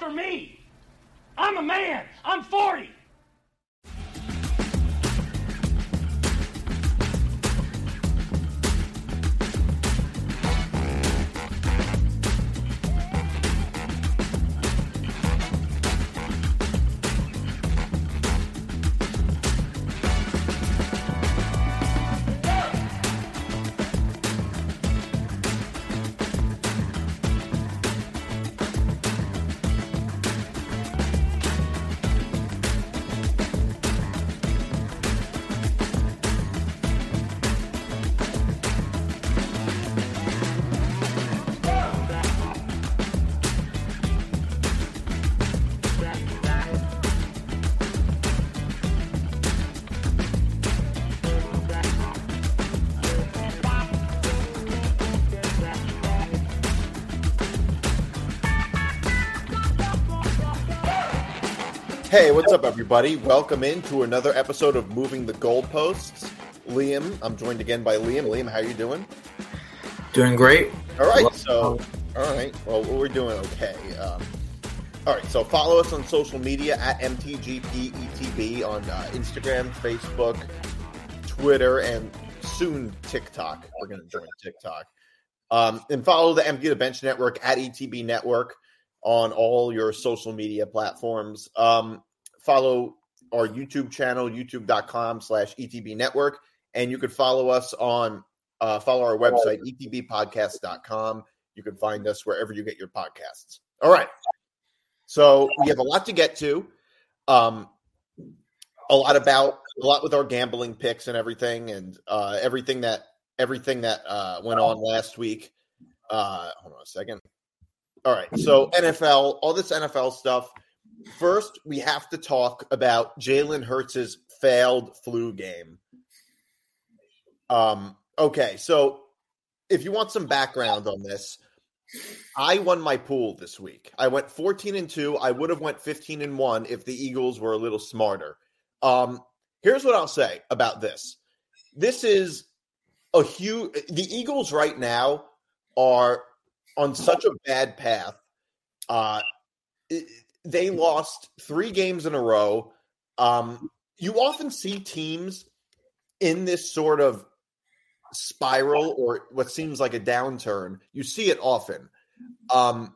after me. I'm a man. I'm 40. Hey, what's up, everybody? Welcome into another episode of Moving the Goalposts. Liam, I'm joined again by Liam. Liam, how are you doing? Doing great. All right, so all right, well, we're doing okay. Um, all right, so follow us on social media at MTGPETB on uh, Instagram, Facebook, Twitter, and soon TikTok. We're going to join TikTok. Um, and follow the Empty the Bench Network at ETB Network on all your social media platforms. Um, follow our YouTube channel, youtube.com slash ETB network. And you could follow us on, uh, follow our website, etbpodcast.com. You can find us wherever you get your podcasts. All right. So we have a lot to get to. Um, a lot about a lot with our gambling picks and everything and uh, everything that everything that uh, went on last week. Uh, hold on a second. All right. So NFL, all this NFL stuff. First, we have to talk about Jalen Hurts' failed flu game. Um, okay, so if you want some background on this, I won my pool this week. I went 14 and 2. I would have went 15 and 1 if the Eagles were a little smarter. Um, here's what I'll say about this. This is a huge the Eagles right now are on such a bad path. Uh, they lost three games in a row. Um, you often see teams in this sort of spiral or what seems like a downturn. You see it often. Um,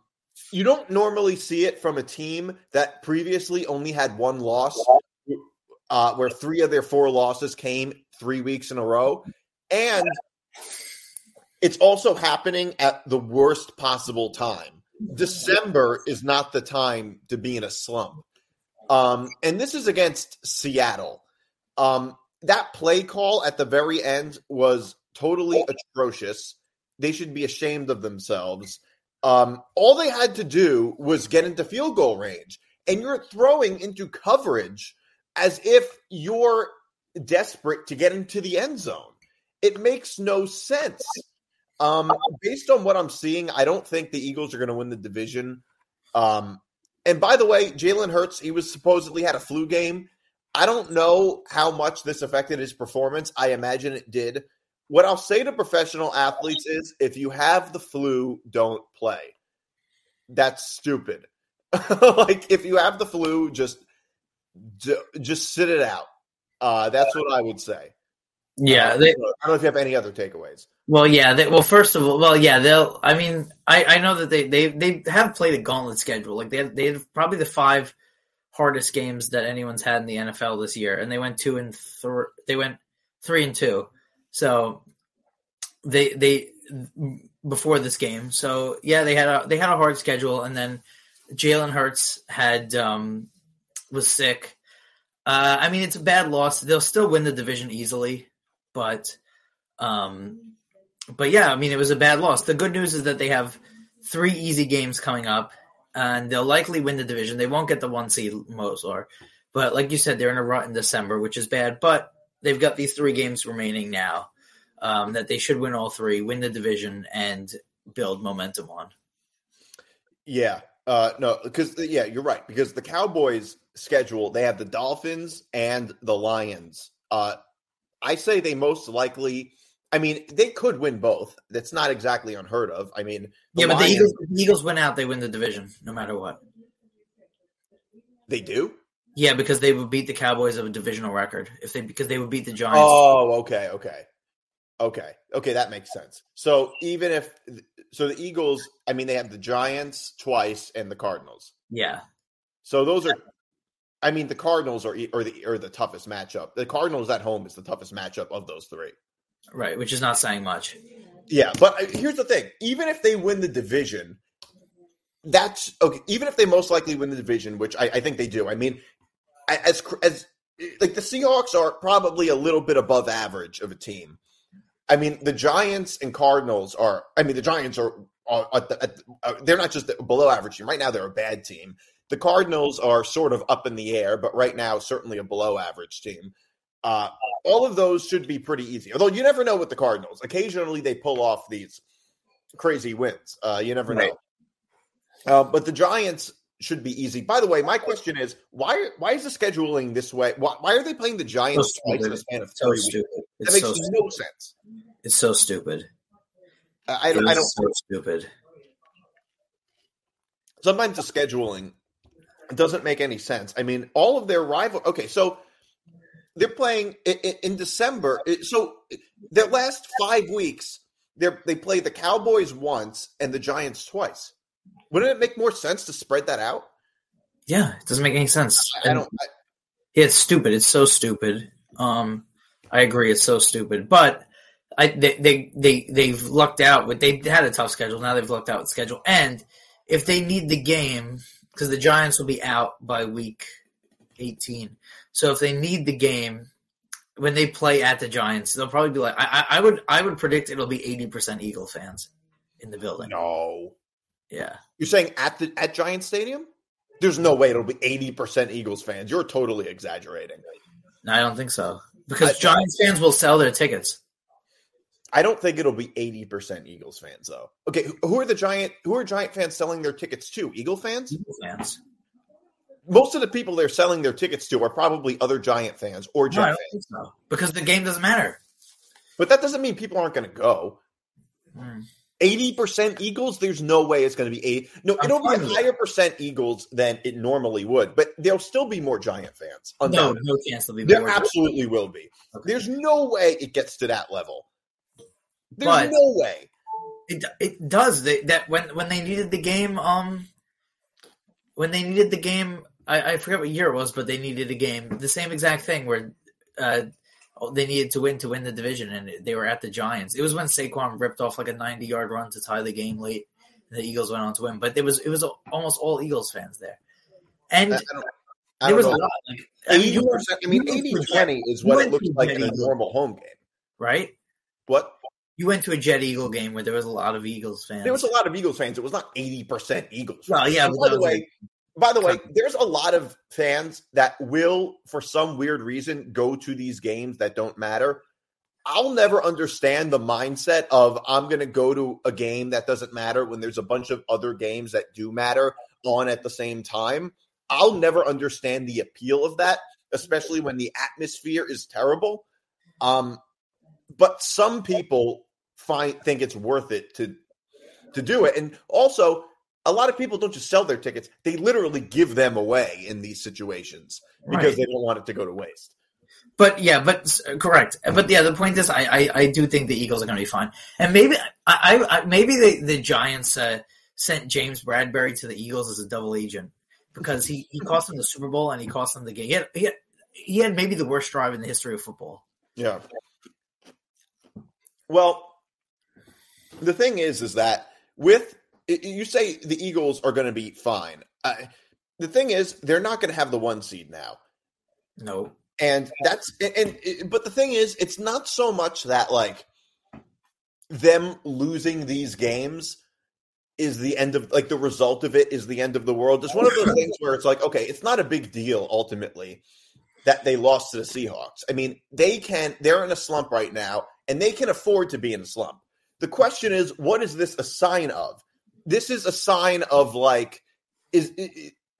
you don't normally see it from a team that previously only had one loss, uh, where three of their four losses came three weeks in a row. And it's also happening at the worst possible time. December is not the time to be in a slump. Um, and this is against Seattle. Um, that play call at the very end was totally atrocious. They should be ashamed of themselves. Um, all they had to do was get into field goal range, and you're throwing into coverage as if you're desperate to get into the end zone. It makes no sense. Um, based on what I'm seeing, I don't think the Eagles are going to win the division. Um, and by the way, Jalen Hurts, he was supposedly had a flu game. I don't know how much this affected his performance. I imagine it did. What I'll say to professional athletes is if you have the flu, don't play. That's stupid. like if you have the flu, just just sit it out. Uh, that's what I would say. Yeah, Uh, they, I don't know if you have any other takeaways. well, yeah. They, well, first of all, well, yeah. They'll. I mean, I, I know that they, they they have played a gauntlet schedule. Like they have, they have probably the five hardest games that anyone's had in the NFL this year, and they went two and three. They went three and two. So they they before this game. So yeah, they had a they had a hard schedule, and then Jalen Hurts had um was sick. Uh, I mean, it's a bad loss. They'll still win the division easily, but um, but yeah, I mean, it was a bad loss. The good news is that they have three easy games coming up, and they'll likely win the division. They won't get the one seed, Mosler, but like you said, they're in a rut in December, which is bad. But they've got these three games remaining now um, that they should win all three, win the division, and build momentum on. Yeah. Uh, no, because yeah, you're right. Because the Cowboys schedule, they have the Dolphins and the Lions. Uh, I say they most likely. I mean, they could win both. That's not exactly unheard of. I mean, Yeah, but the Eagles, the Eagles win out, they win the division no matter what. They do. Yeah, because they would beat the Cowboys of a divisional record if they because they would beat the Giants. Oh, okay, okay, okay, okay. That makes sense. So even if so, the Eagles. I mean, they have the Giants twice and the Cardinals. Yeah. So those are. I mean, the Cardinals are or the or the toughest matchup. The Cardinals at home is the toughest matchup of those three. Right, which is not saying much. Yeah, but uh, here's the thing: even if they win the division, that's okay. Even if they most likely win the division, which I, I think they do. I mean, as as like the Seahawks are probably a little bit above average of a team. I mean, the Giants and Cardinals are. I mean, the Giants are. are at the, uh, they're not just below average team right now. They're a bad team. The Cardinals are sort of up in the air, but right now certainly a below average team. Uh, all of those should be pretty easy. Although you never know with the Cardinals. Occasionally they pull off these crazy wins. Uh, you never know. Uh, but the Giants should be easy. By the way, my question is why why is the scheduling this way? Why, why are they playing the Giants so twice in a span of so three stupid. weeks? It's That makes so no sense. It's so stupid. I, I don't. I don't. so stupid. Sometimes the scheduling doesn't make any sense. I mean, all of their rival. Okay, so they're playing in, in, December. So their last five weeks, they they play the Cowboys once and the Giants twice. Wouldn't it make more sense to spread that out? Yeah, it doesn't make any sense. I And- don't. I, Yeah, it's stupid. It's so stupid. Um, I agree. It's so stupid. But I they they, they they've lucked out. With they had a tough schedule. Now they've lucked out with schedule. And if they need the game, because the Giants will be out by week eighteen, so if they need the game when they play at the Giants, they'll probably be like I I, would I would predict it'll be eighty percent Eagle fans in the building. no, Yeah. you're saying at the at Giant Stadium? There's no way it'll be eighty percent Eagles fans. You're totally exaggerating. No, I don't think so. Because I- Giants fans will sell their tickets. I don't think it'll be eighty percent Eagles fans though. Okay, who- are the Giant? Who are Giant fans selling their tickets to? Eagle fans? Eagle fans. Most of the people they're selling their tickets to are probably other Giant fans or No, I don't fans. so. Because the game doesn't matter. But that doesn't mean people aren't going to go. Hmm. Eighty percent Eagles. There's no way it's going to be eighty. No, I'm it'll be a higher percent Eagles than it normally would. But there'll still be more Giant fans. No, no chance they'll be there absolutely will be. Okay. There's no way it gets to that level. There's But- no way. It it does. They, that when when they needed the game, um, when they needed the game, I, I forget what year it was, but they needed a game. The same exact thing where, uh, they needed to win to win the division, and they were at the Giants. It was when Saquon ripped off like a ninety yard run to tie the game late, and the Eagles went on to win. But it was it was almost all Eagles fans there, and I don't, I there don't was know. a lot. Like, I mean, Eighty you were- percent. I mean, you were 80 project- 20 is what it looks like in a normal home game. right? What? You went to a Jet Eagle game where there was a lot of Eagles fans. There was a lot of Eagles fans. It was not eighty percent Eagles. Well, yeah, by the way, by the way, there's a lot of fans that will, for some weird reason, go to these games that don't matter. I'll never understand the mindset of I'm going to go to a game that doesn't matter when there's a bunch of other games that do matter on at the same time. I'll never understand the appeal of that, especially when the atmosphere is terrible. Um, but some people find think it's worth it to to do it, and also a lot of people don't just sell their tickets; they literally give them away in these situations because Right. they don't want it to go to waste. But yeah, but correct. But yeah, the point is, I I, I do think the Eagles are going to be fine, and maybe I, I maybe the the Giants uh, sent James Bradberry to the Eagles as a double agent because he he cost them the Super Bowl and he cost them the game. He had, he had, he had maybe the worst drive in the history of football. Yeah. Well, the thing is, is that with you say the Eagles are going to be fine. Uh, the thing is, they're not going to have the one seed now. No, and that's and, and but the thing is it's not so much that like them losing these games is the end of like the result of it is the end of the world it's one of those things where it's like okay it's not a big deal ultimately that they lost to the Seahawks i mean they can they're in a slump right now and they can afford to be in a slump the question is what is this a sign of this is a sign of like is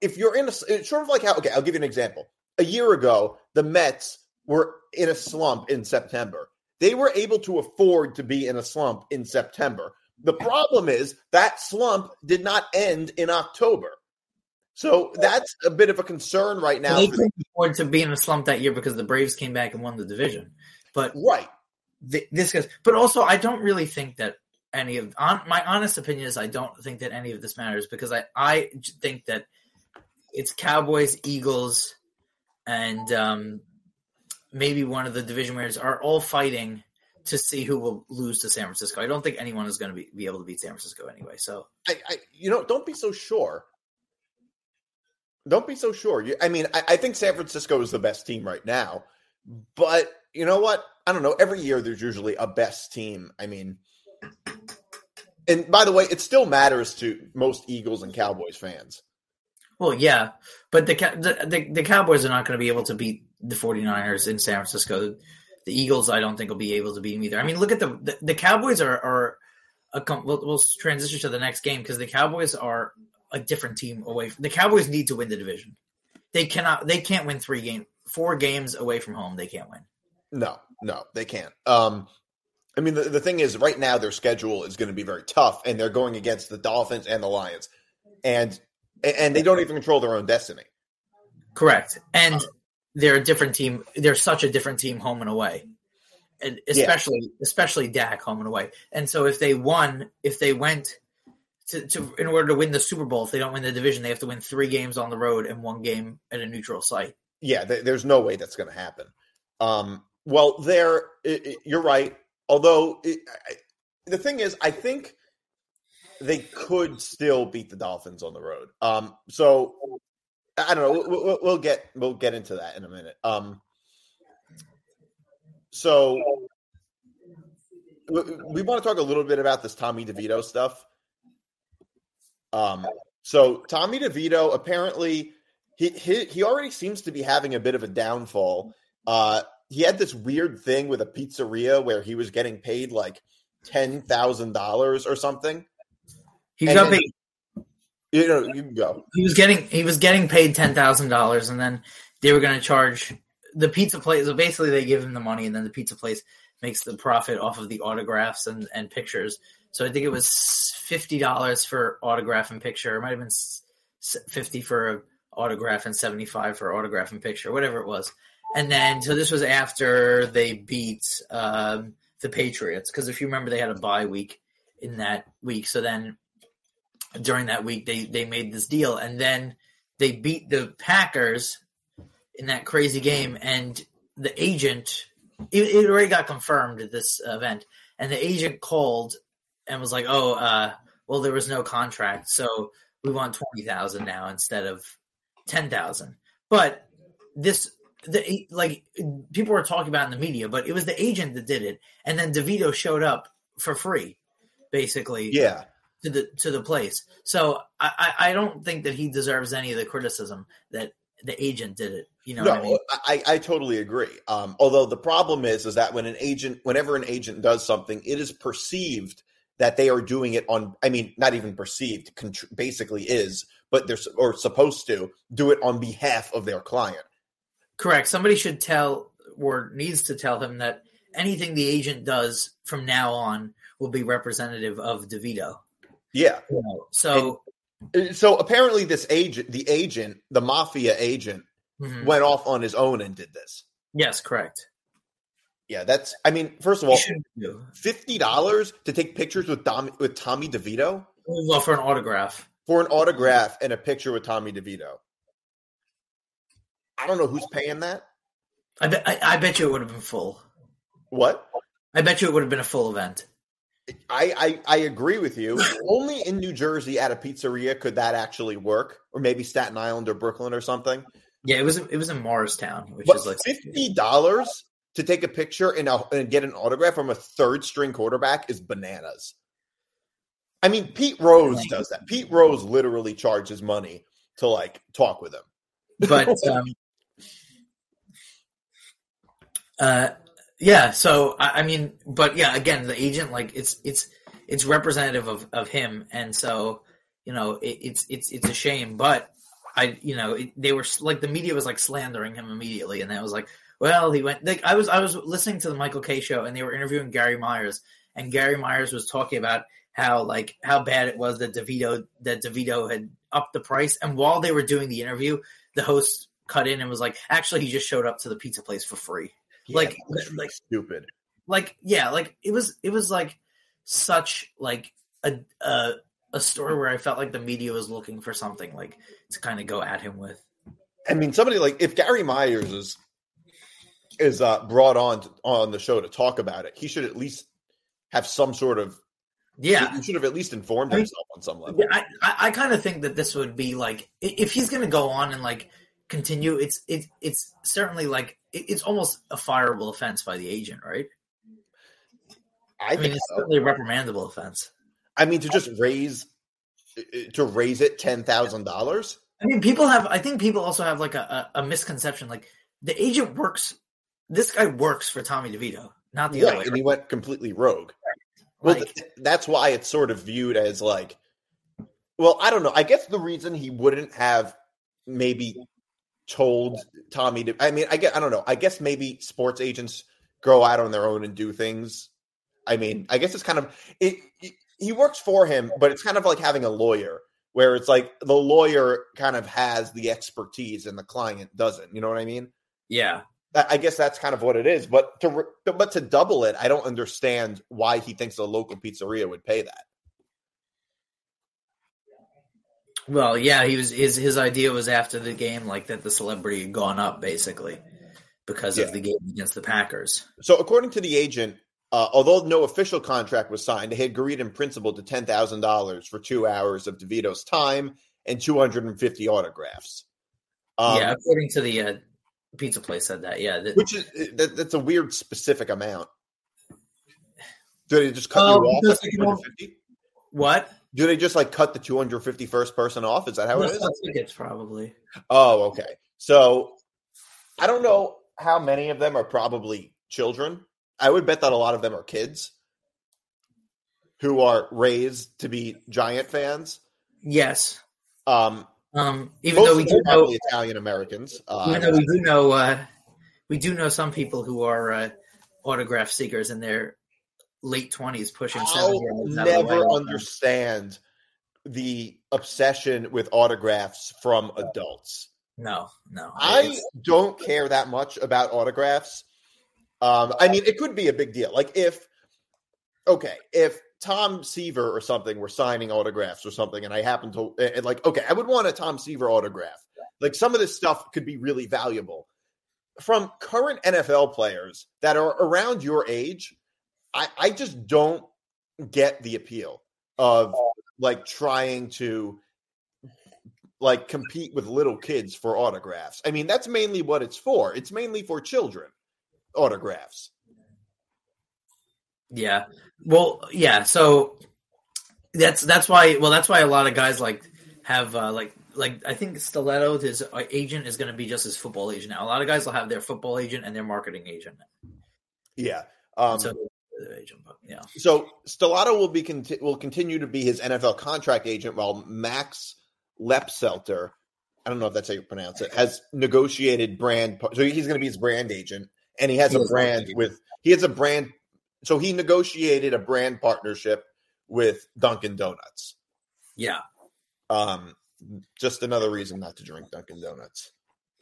if you're in a it's sort of like how okay i'll give you an example a year ago, the Mets were in a slump in September. They were able to afford to be in a slump in September. The problem is that slump did not end in October. So that's a bit of a concern right now. they couldn't afford to be in a slump that year because the Braves came back and won the division. But right, th- this guy's. But also, I don't really think that any of on, my honest opinion is I don't think that any of this matters because I I think that it's Cowboys, Eagles, and um, maybe one of the division winners are all fighting to see who will lose to San Francisco. I don't think anyone is going to be, be able to beat San Francisco anyway. So I, I you know, don't be so sure. Don't be so sure. You, I mean, I, I think San Francisco is the best team right now, but you know what? I don't know. Every year there's usually a best team. I mean, and by the way, it still matters to most Eagles and Cowboys fans. Well, yeah, but the the, the, Cowboys are not going to be able to beat the 49ers in San Francisco. The Eagles, I don't think, will be able to beat them either. I mean, look at the the, the Cowboys are are a, we'll, we'll transition to the next game because the Cowboys are a different team away. From, the Cowboys need to win the division. They cannot. They can't win three games, four games away from home. They can't win. No, no, they can't. Um, I mean, the, the thing is, right now their schedule is going to be very tough, and they're going against the Dolphins and the Lions, and and they don't even control their own destiny. Correct, and they're a different team. They're such a different team, home and away, and especially yeah. especially Dak home and away. And so, if they won, if they went to, to in order to win the Super Bowl, if they don't win the division, they have to win three games on the road and one game at a neutral site. Yeah, there's no way that's going to happen. Um, well, there, you're right. Although it, I, the thing is, I think they could still beat the Dolphins on the road. Um, so I don't know. We'll, we'll, get we'll get into that in a minute. Um, so we want to talk a little bit about this Tommy DeVito stuff. Um, so Tommy DeVito apparently he, he he already seems to be having a bit of a downfall. Uh, he had this weird thing with a pizzeria where he was getting paid like ten thousand dollars or something. He got paid. You know, you can go. He was getting he was getting paid ten thousand dollars, and then they were going to charge the pizza place. So basically, they give him the money, and then the pizza place makes the profit off of the autographs and, and pictures. So I think it was fifty dollars for autograph and picture. It might have been fifty for autograph and seventy five for autograph and picture, whatever it was. And then, so this was after they beat um, the Patriots because if you remember, they had a bye week in that week. So then, during that week, they they made this deal, and then they beat the Packers in that crazy game. And the agent, it, it already got confirmed at this event, and the agent called and was like, "Oh, uh, well, there was no contract, so we want twenty thousand now instead of ten thousand. But this the like people were talking about in the media, but it was the agent that did it, and then DeVito showed up for free, basically. Yeah. To the to the place, so I, I don't think that he deserves any of the criticism that the agent did it. You know, no, I, mean? I, I totally agree. Um, although the problem is, is that when an agent, whenever an agent does something, it is perceived that they are doing it on. I mean, not even perceived, basically is, but they're or supposed to do it on behalf of their client. Correct. Somebody should tell or needs to tell him that anything the agent does from now on will be representative of DeVito. Yeah. You know, so and, so apparently this agent, the agent, the mafia agent mm-hmm. went off on his own and did this. Yes, correct. Yeah, that's I mean, first of all, fifty dollars to take pictures with Tommy with Tommy DeVito? Well, for an autograph. For an autograph and a picture with Tommy DeVito. I don't know who's paying that. I bet. I, I bet you it would have been full. What? I bet you it would have been a full event. I, I, I agree with you. Only in New Jersey at a pizzeria could that actually work, or maybe Staten Island or Brooklyn or something. Yeah, it was it was in Morristown, which but is like fifty dollars to take a picture and, a, and get an autograph from a third string quarterback is bananas. I mean, Pete Rose does that. Pete Rose literally charges money to like talk with him. But um, Uh, yeah. So I, I, mean, but yeah, again, the agent like it's it's it's representative of of him, and so you know it, it's it's it's a shame, but I you know it, they were like the media was like slandering him immediately, and that was like, well, he went. Like, I was I was listening to the Michael Kay show, and they were interviewing Gary Myers, and Gary Myers was talking about how like how bad it was that DeVito that DeVito had upped the price. And while they were doing the interview, the host cut in and was like, "Actually, he just showed up to the pizza place for free." Yeah, like, like, stupid. like, yeah, like it was, it was like such like a a, a story where I felt like the media was looking for something like to kind of go at him with. I mean, somebody like if Gary Myers is is uh, brought on to, on the show to talk about it, he should at least have some sort of Yeah, He should have at least informed I mean, himself on some level. Yeah, I, I, I kind of think that this would be like if he's going to go on and like continue. It's it, it's certainly like it, it's almost a fireable offense by the agent, right? I I mean, it's so. certainly a reprimandable offense. I mean, to just raise to raise it ten thousand dollars. I mean, people have. I think people also have like a, a, a misconception. Like the agent works. This guy works for Tommy DeVito, not the other Yeah, way. and he went completely rogue. Well, Like, th- that's why it's sort of viewed as like, well, I don't know. I guess the reason he wouldn't have maybe told Tommy to, I mean, I get, I don't know. I guess maybe sports agents go out on their own and do things. I mean, I guess it's kind of it. it- He works for him, but it's kind of like having a lawyer, where it's like the lawyer kind of has the expertise and the client doesn't. You know what I mean? yeah, I I guess that's kind of what it is. But to but to double it, I don't understand why he thinks a local pizzeria would pay that. Well, yeah, he was his his idea was after the game, like that the celebrity had gone up basically because Yeah. of the game against the Packers. So, according to the agent, uh, although no official contract was signed, they had agreed in principle to ten thousand dollars for two hours of DeVito's time and two hundred and fifty autographs. Um, yeah, according to the uh, pizza place said that. Yeah, that- which is that, that's a weird specific amount. Do they just cut Oh, you off at they two can hundred fifty? what? Do they just like cut the 251st person off? Is that how it Let's is? not tickets probably. Oh, okay. So I don't know how many of them are probably children. I would bet that a lot of them are kids who are raised to be giant fans. Yes. Um, Um, even though we do know, Italian Americans. Uh, even though we do know, uh, we do know some people who are uh, autograph seekers in their late twenties, pushing seventy. I'll years out of the never understand the obsession with autographs from adults. No, no. I don't care that much about autographs. Um, I mean, it could be a big deal. Like if, okay, if Tom Seaver or something were signing autographs or something, and I happen to and like, okay, I would want a Tom Seaver autograph. Like some of this stuff could be really valuable. From current NFL players that are around your age, I, I just don't get the appeal of like trying to like compete with little kids for autographs. I mean, that's mainly what it's for. It's mainly for children autographs. Yeah. Well, yeah. So that's that's why. Well, that's why a lot of guys like have uh, like like I think Stellato, his uh, agent is going to be just his football agent now. A lot of guys will have their football agent and their marketing agent. Yeah. Um, so, their agent, but yeah, So Stellato will be conti- will continue to be his NFL contract agent, while Max Lepselter, I don't know if that's how you pronounce it, has negotiated brand. So he's going to be his brand agent, and he has He a brand with he has a brand. So he negotiated a brand partnership with Dunkin' Donuts. yeah. Um, just another reason not to drink Dunkin' Donuts.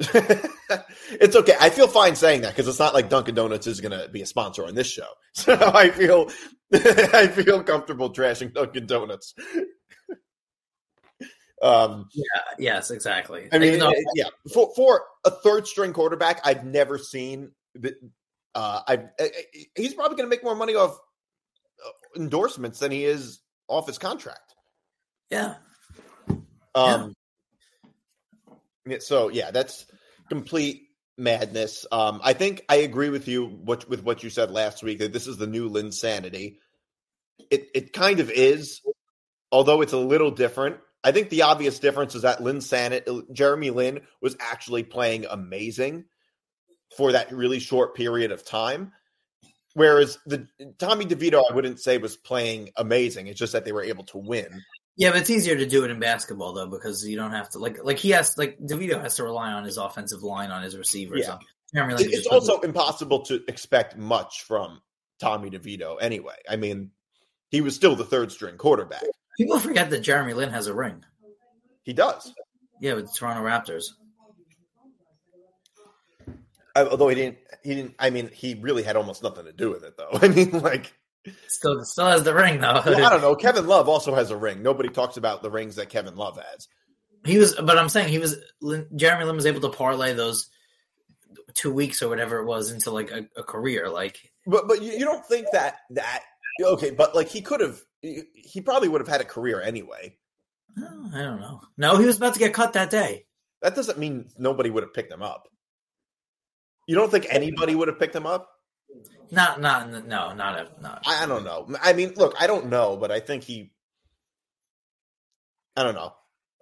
it's okay. I feel fine saying that because it's not like Dunkin' Donuts is going to be a sponsor on this show. So I feel I feel comfortable trashing Dunkin' Donuts. um, Yeah, yes, exactly. I mean, Even yeah, for for a third string quarterback, I've never seen. the- Uh, I he's probably going to make more money off uh, endorsements than he is off his contract. yeah, Um, yeah, so yeah, that's complete madness. Um, I think I agree with you what, with what you said last week that this is the new Linsanity. It it kind of is, although it's a little different. I think the obvious difference is that Linsanity, Jeremy Lin was actually playing amazing for that really short period of time. Whereas the Tommy DeVito, I wouldn't say was playing amazing. It's just that they were able to win. Yeah, but it's easier to do it in basketball though because you don't have to like like he has like DeVito has to rely on his offensive line on his receivers. Yeah. So Jeremy Lin it's also impossible to expect much from Tommy DeVito anyway. I mean, he was still the third string quarterback. people forget that Jeremy Lin has a ring. He does. Yeah, with the Toronto Raptors. I, although he didn't, he didn't. I mean, he really had almost nothing to do with it, though. I mean, like, Still, still has the ring though. well, I don't know. Kevin Love also has a ring. Nobody talks about the rings that Kevin Love has. He was, but I'm saying he was. Jeremy Lin was able to parlay those two weeks or whatever it was into like a, a career. Like, But but you, you don't think that that okay? But like he could have. He probably would have had a career anyway. oh, I don't know. No, he was about to get cut that day. That doesn't mean nobody would have picked him up. You don't think anybody would have picked him up? Not, not, no, not a, not. I, I don't know. I mean, look, I don't know, but I think he. I don't know.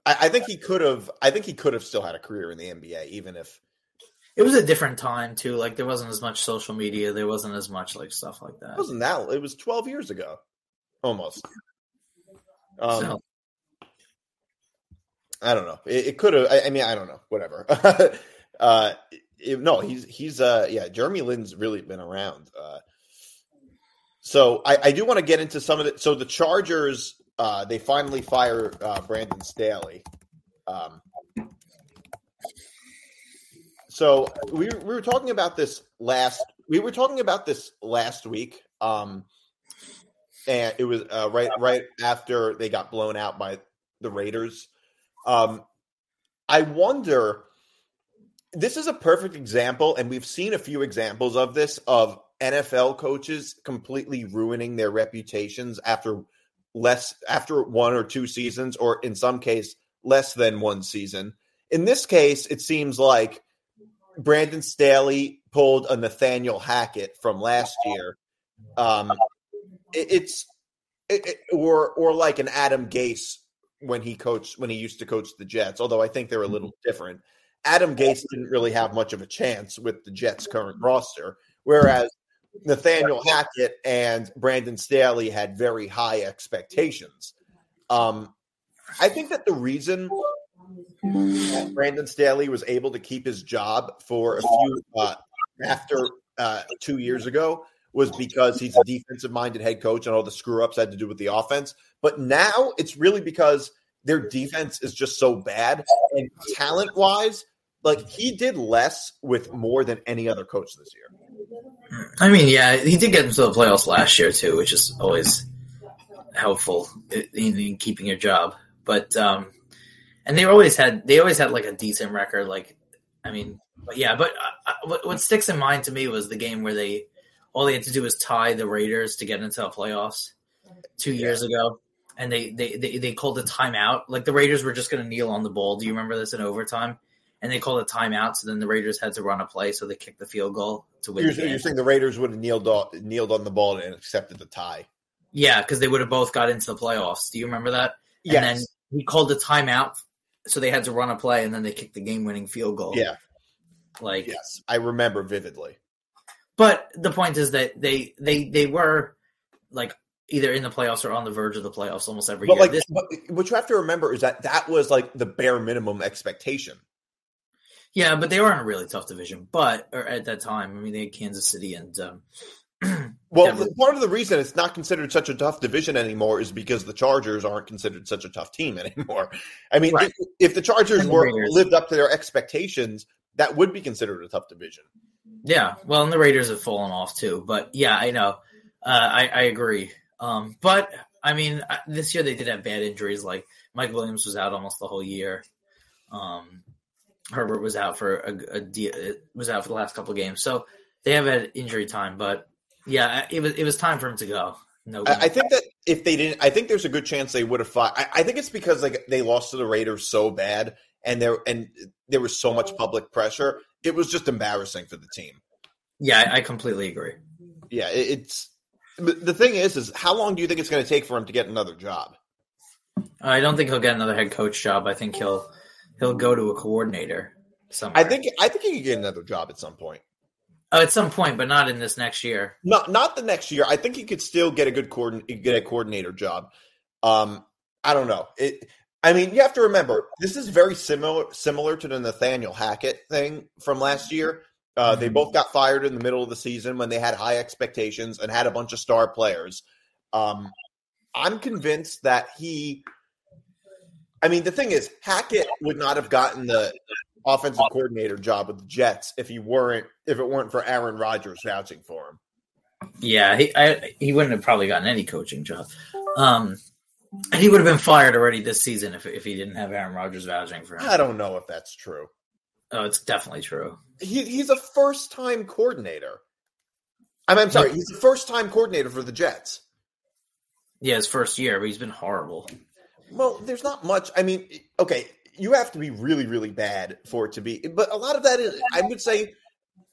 I, I think he could have. I think he could have still had a career in the NBA, even if. It was a different time too. Like there wasn't as much social media. There wasn't as much like stuff like that. It wasn't that. It was twelve years ago, almost. Um, So, I don't know. It, it could have. I, I mean, I don't know. Whatever. uh, it- no, he's he's uh yeah. Jeremy Lin's really been around. Uh, so I, I do want to get into some of it. So the Chargers, uh, they finally fire uh, Brandon Staley. Um, so we we were talking about this last. We were talking about this last week. Um, and it was uh, right right after they got blown out by the Raiders. Um, I wonder. This is a perfect example, and we've seen a few examples of this of NFL coaches completely ruining their reputations after less after one or two seasons, or in some case less than one season. In this case, it seems like Brandon Staley pulled a Nathaniel Hackett from last year. Um, it, it's it, it- or or like an Adam Gase when he coached when he used to coach the Jets. Although I think they're a little different. Adam Gase didn't really have much of a chance with the Jets' current roster, whereas Nathaniel Hackett and Brandon Staley had very high expectations. Um, I think that the reason that Brandon Staley was able to keep his job for a few uh, after uh, two years ago was because he's a defensive minded head coach and all the screw ups had to do with the offense. But now it's really because their defense is just so bad and talent wise, like he did less with more than any other coach this year. I mean, yeah, he did get into the playoffs last year too, which is always helpful in, in keeping your job. But um, and they always had they always had like a decent record. Like, I mean, but yeah, but uh, uh, what, what sticks in mind to me was the game where they all they had to do was tie the Raiders to get into the playoffs two years ago. And they, they, they, they called a timeout. Like the Raiders were just going to kneel on the ball. Do you remember this in overtime? And they called a timeout. So then the Raiders had to run a play. So they kicked the field goal to win You're, you're saying the Raiders would have kneeled on, kneeled on the ball and accepted the tie. Yeah, because they would have both got into the playoffs. Do you remember that? And Yes. then he called a timeout, so they had to run a play, and then they kicked the game-winning field goal. Yeah. like. Yes. I remember vividly. But the point is that they they they were like either in the playoffs or on the verge of the playoffs almost every But year. like, This- but what you have to remember is that that was like the bare minimum expectation. yeah, but they were in a really tough division. But or at that time, I mean, they had Kansas City and um, Well, Denver. part of the reason it's not considered such a tough division anymore is because the Chargers aren't considered such a tough team anymore. I mean, Right. if, if the Chargers the were Raiders. lived up to their expectations, that would be considered a tough division. Yeah, well, and the Raiders have fallen off too. But yeah, I know. Uh, I, I agree. Um, but I mean, this year they did have bad injuries. Like Mike Williams was out almost the whole year. Um, Herbert was out for a, a de- was out for the last couple of games. So they have had injury time. But yeah, it was it was time for him to go. No, I, I think that if they didn't, I think there's a good chance they would have fought. I, I think it's because like they lost to the Raiders so bad, and there and there was so much public pressure. It was just embarrassing for the team. yeah, I, I completely agree. Yeah, it, it's the thing is, is how long do you think it's going to take for him to get another job? I don't think he'll get another head coach job. I think he'll he'll go to a coordinator. Somewhere. I think I think he could get another job at some point. oh, at some point, but not in this next year. Not not the next year. I think he could still get a good coordin- get a coordinator job. Um, I don't know. It. I mean, you have to remember this is very similar similar to the Nathaniel Hackett thing from last year. Uh, They Mhm. both got fired in the middle of the season when they had high expectations and had a bunch of star players. Um, I'm convinced that he. I mean, the thing is, Hackett would not have gotten the offensive coordinator job with the Jets if he weren't if it weren't for Aaron Rodgers vouching for him. Yeah, he I, he wouldn't have probably gotten any coaching job. Um, and he would have been fired already this season if if he didn't have Aaron Rodgers vouching for him. I don't know if that's true. Oh, it's definitely true. He, he's a first time coordinator. I mean, I'm sorry, he's a first time coordinator for the Jets. Yeah, his first year, but he's been horrible. Well, there's not much. I mean, okay, you have to be really, really bad for it to be, but a lot of that is, I would say,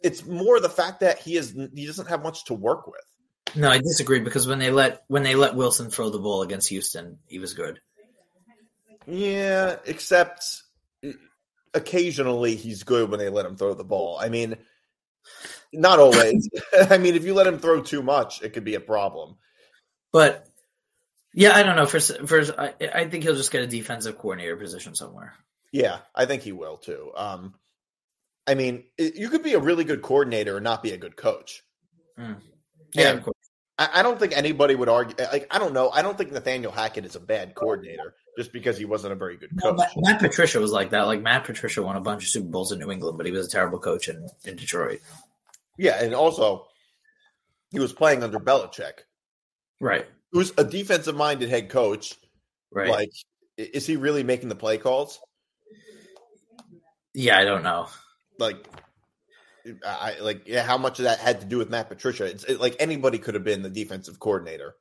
it's more the fact that he is he doesn't have much to work with. No, I disagree because when they let when they let Wilson throw the ball against Houston, he was good. Yeah, except occasionally he's good when they let him throw the ball. I mean, not always. I mean, if you let him throw too much, it could be a problem. But yeah, I don't know. For for I, I think he'll just get a defensive coordinator position somewhere. Yeah, I think he will too. Um, I mean, it, you could be a really good coordinator and not be a good coach. Mm. Yeah, And I, I don't think anybody would argue. Eh, like, I don't know. I don't think Nathaniel Hackett is a bad coordinator just because he wasn't a very good No, coach. Matt, Matt Patricia was like that. Like Matt Patricia won a bunch of Super Bowls in New England, but he was a terrible coach in, in Detroit. Yeah, and also he was playing under Belichick, Right. who's a defensive-minded head coach. Right. Like, is he really making the play calls? yeah, I don't know. Like, I like yeah. How much of that had to do with Matt Patricia? It's it, like anybody could have been the defensive coordinator.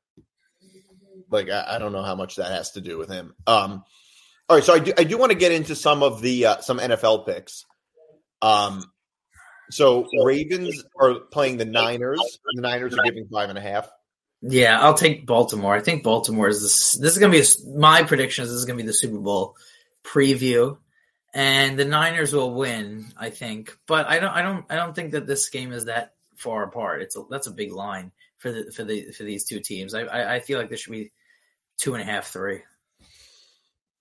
Like, I, I don't know how much that has to do with him. Um, all right, so I do I do want to get into some of the uh, some NFL picks. Um, so Ravens are playing the Niners. The Niners are giving five and a half. Yeah, I'll take Baltimore. I think Baltimore is this. This is going to be a, my prediction. Is this is going to be the Super Bowl preview, and the Niners will win. I think, but I don't. I don't. I don't think that this game is that far apart. It's a, that's a big line for the for the for these two teams. I I, I feel like this should be two and a half, three.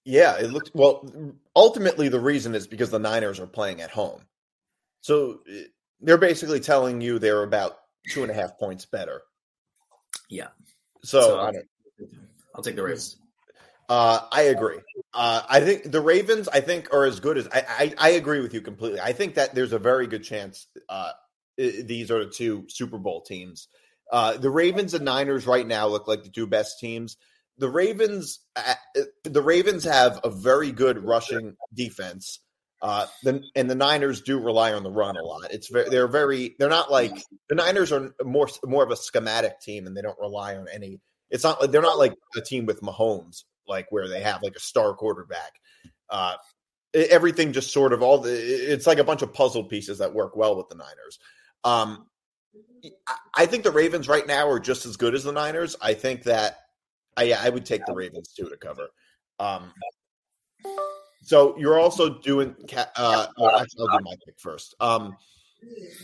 Yeah, it looks well. Ultimately, the reason is because the Niners are playing at home, so eh, they're basically telling you they're about two and a half points better. Yeah. So, So, I don't. I'll take the Ravens. Uh, I agree. Uh, I think the Ravens, I think, are as good as I, I. I agree with you completely. I think that there's a very good chance uh, these are the two Super Bowl teams. Uh, the Ravens and Niners right now look like the two best teams. The Ravens, the Ravens have a very good rushing defense. Uh, the, and the Niners do rely on the run a lot. It's very, they're very, they're not like the Niners are more more of a schematic team, and they don't rely on any. It's not they're not like a team with Mahomes, like where they have like a star quarterback. Uh, everything just sort of all the it's like a bunch of puzzle pieces that work well with the Niners. Um, I- think the Ravens right now are just as good as the Niners. I think that I I would take the Ravens too to cover. Um, so you're also doing uh well, actually I'll do my pick first. Um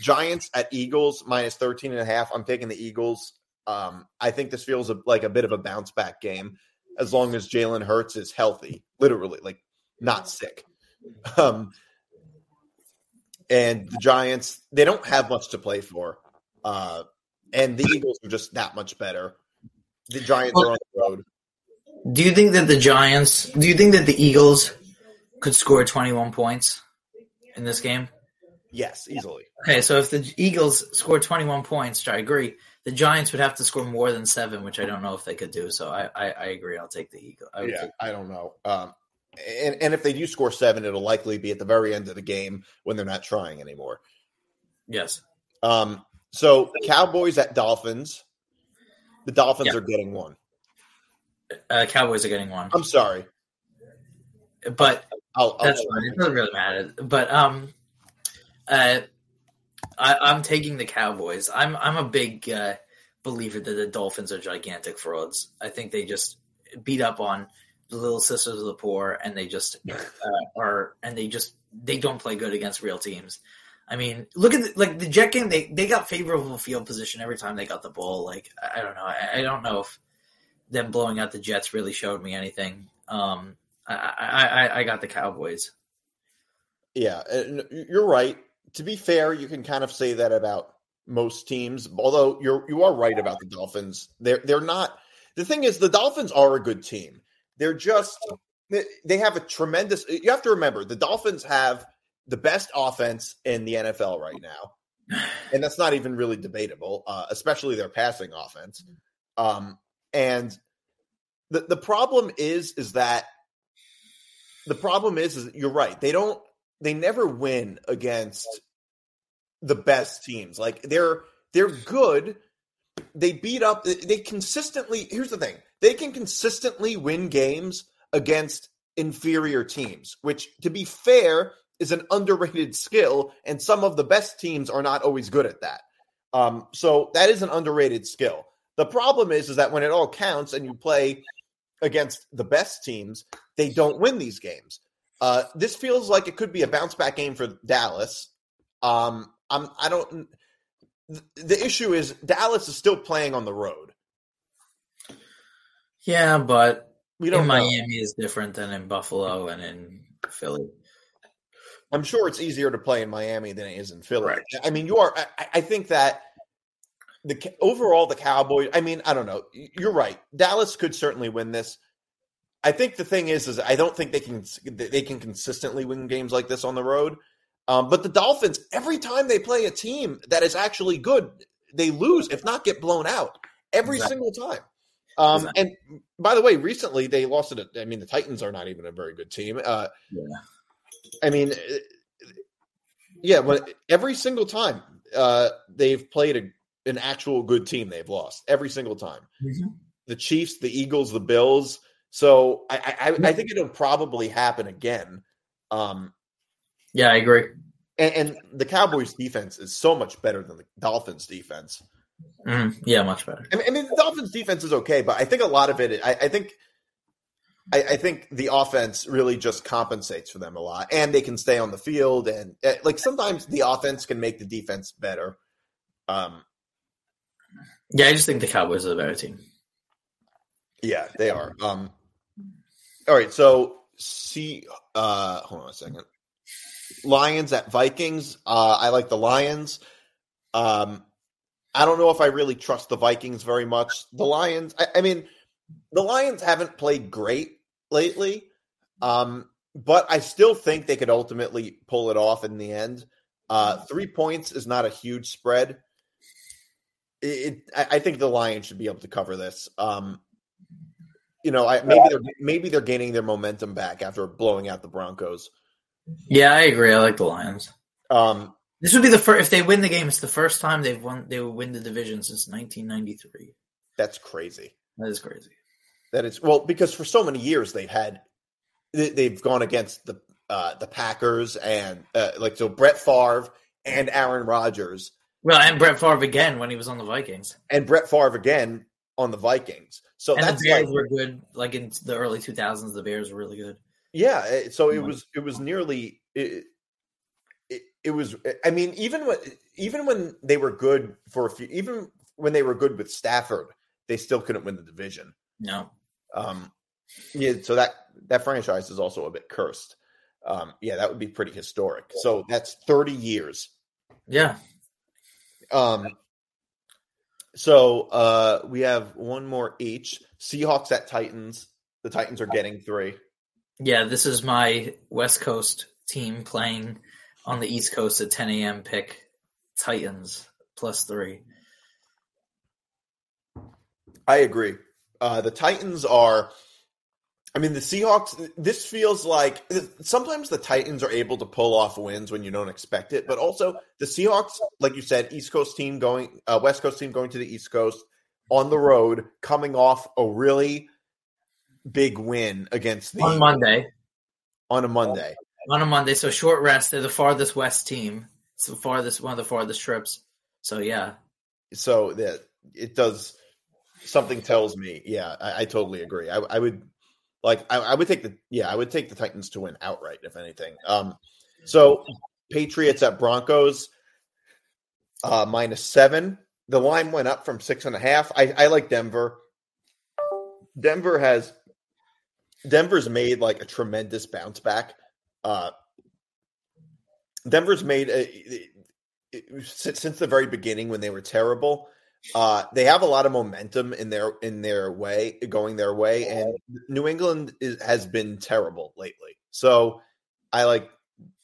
Giants at Eagles minus 13 and a half. I'm taking the Eagles. Um I think this feels a, like a bit of a bounce back game as long as Jalen Hurts is healthy, literally like not sick. Um and the Giants, they don't have much to play for. Uh and the Eagles are just that much better. The Giants are on the road. Do you think that the Giants? Do you think that the Eagles could score 21 points in this game? Yes, easily. Okay, so if the Eagles score 21 points, which I agree, the Giants would have to score more than seven, which I don't know if they could do. So I, I, I agree. I'll take the Eagle. I Yeah, take- I don't know. Um, and and if they do score seven, it'll likely be at the very end of the game when they're not trying anymore. yes. Um, so Cowboys at Dolphins. The Dolphins Yeah. are getting one. Uh, Cowboys are getting one, I'm sorry. but I'll, I'll that's fine. It doesn't really matter. But um, uh, I, I'm taking the Cowboys. I'm I'm a big uh, believer that the Dolphins are gigantic frauds. I think they just beat up on the little sisters of the poor, and they just uh, are, and they just they don't play good against real teams. I mean, look at the, like the Jet game. They they got favorable field position every time they got the ball. Like I don't know. I, I don't know if them blowing out the Jets really showed me anything. Um, I, I, I, I got the Cowboys. Yeah, you're right. To be fair, you can kind of say that about most teams. Although you're you are right about the Dolphins. They're they're not. The thing is, the Dolphins are a good team. They're just they have a tremendous. You have to remember the Dolphins have the best offense in the NFL right now, and that's not even really debatable, uh, especially their passing offense. Um, and the the problem is is that the problem is is you're right. They don't. They never win against the best teams. Like they're they're good. They beat up. They consistently. Here's the thing. They can consistently win games against inferior teams, which, to be fair, is an underrated skill, and some of the best teams are not always good at that. Um, so that is an underrated skill. The problem is, is that when it all counts and you play against the best teams, they don't win these games. Uh, this feels like it could be a bounce back game for Dallas. Um, I'm, I don't. The issue is Dallas is still playing on the road. Yeah, but we don't. Miami is different than in Buffalo and in Philly. I'm sure it's easier to play in Miami than it is in Philly. Right. I mean, you are. I, I think that the overall the Cowboys. I mean, I don't know. You're right. Dallas could certainly win this. I think the thing is, is I don't think they can they can consistently win games like this on the road. Um, but the Dolphins, every time they play a team that is actually good, they lose, if not get blown out, every Exactly. single time. Um, and by the way, recently they lost it. I mean, the Titans are not even a very good team. Uh, Yeah. I mean, yeah, but every single time uh, they've played a, an actual good team, they've lost every single time. The Chiefs, the Eagles, the Bills. So I, I, I think it'll probably happen again. Um, Yeah, I agree. and, and the Cowboys' defense is so much better than the Dolphins' defense. Mhm. Yeah, much better. I mean, I mean, the Dolphins' defense is okay, but I think a lot of it. I, I think, I, I think the offense really just compensates for them a lot, and they can stay on the field, and uh, like sometimes the offense can make the defense better. Um, Yeah, I just think the Cowboys are the better team. yeah, they are. Um, all right, so see, uh, hold on a second. Lions at Vikings. Uh, I like the Lions. Um, I don't know if I really trust the Vikings very much. The Lions, I, I mean, the Lions haven't played great lately, um, but I still think they could ultimately pull it off in the end. Uh, three points is not a huge spread. It, it, I, I think the Lions should be able to cover this. Um, you know, I, maybe they're maybe they're gaining their momentum back after blowing out the Broncos. Yeah, I agree. I like the Lions. Um, This would be the first if they win the game. It's the first time they've won. They would win the division since 1993. that's crazy. That is crazy. That is well because for so many years they've had they- they've gone against the uh, the Packers and uh, like so Brett Favre and Aaron Rodgers Well, and Brett Favre again when he was on the Vikings. and Brett Favre again on the Vikings. So and that's the Bears like were good. Like in the early 2000s, the Bears were really good. yeah. So it was it was nearly it, it, it was. I mean even when even when they were good for a few even when they were good with Stafford they still couldn't win the division. No, Um, yeah, so that that franchise is also a bit cursed. Um, yeah, that would be pretty historic. So that's 30 years. yeah, Um, so uh, we have one more each. Seahawks at Titans. The Titans are getting three. yeah. This is my West Coast team playing on the East Coast at 10 a.m. Pick Titans plus three. I agree. Uh, the Titans are. I mean, the Seahawks. This feels like sometimes the Titans are able to pull off wins when you don't expect it, but also the Seahawks, like you said, East Coast team going, uh, West Coast team going to the East Coast on the road, coming off a really big win against the on Monday. on a Monday. On a Monday, so short rest. They're the farthest west team. It's the farthest one of the farthest trips. So yeah, So that it does something tells me, yeah, I, I totally agree. I, I would like I, I would take the yeah, I would take the Titans to win outright if anything. Um, so Patriots at Broncos uh, minus seven. The line went up from six and a half. I, I like Denver. Denver has Denver's made like a tremendous bounce back. Uh, Denver's made a, since the very beginning when they were terrible. Uh, they have a lot of momentum in their in their way, going their way, and New England is, has been terrible lately. So I like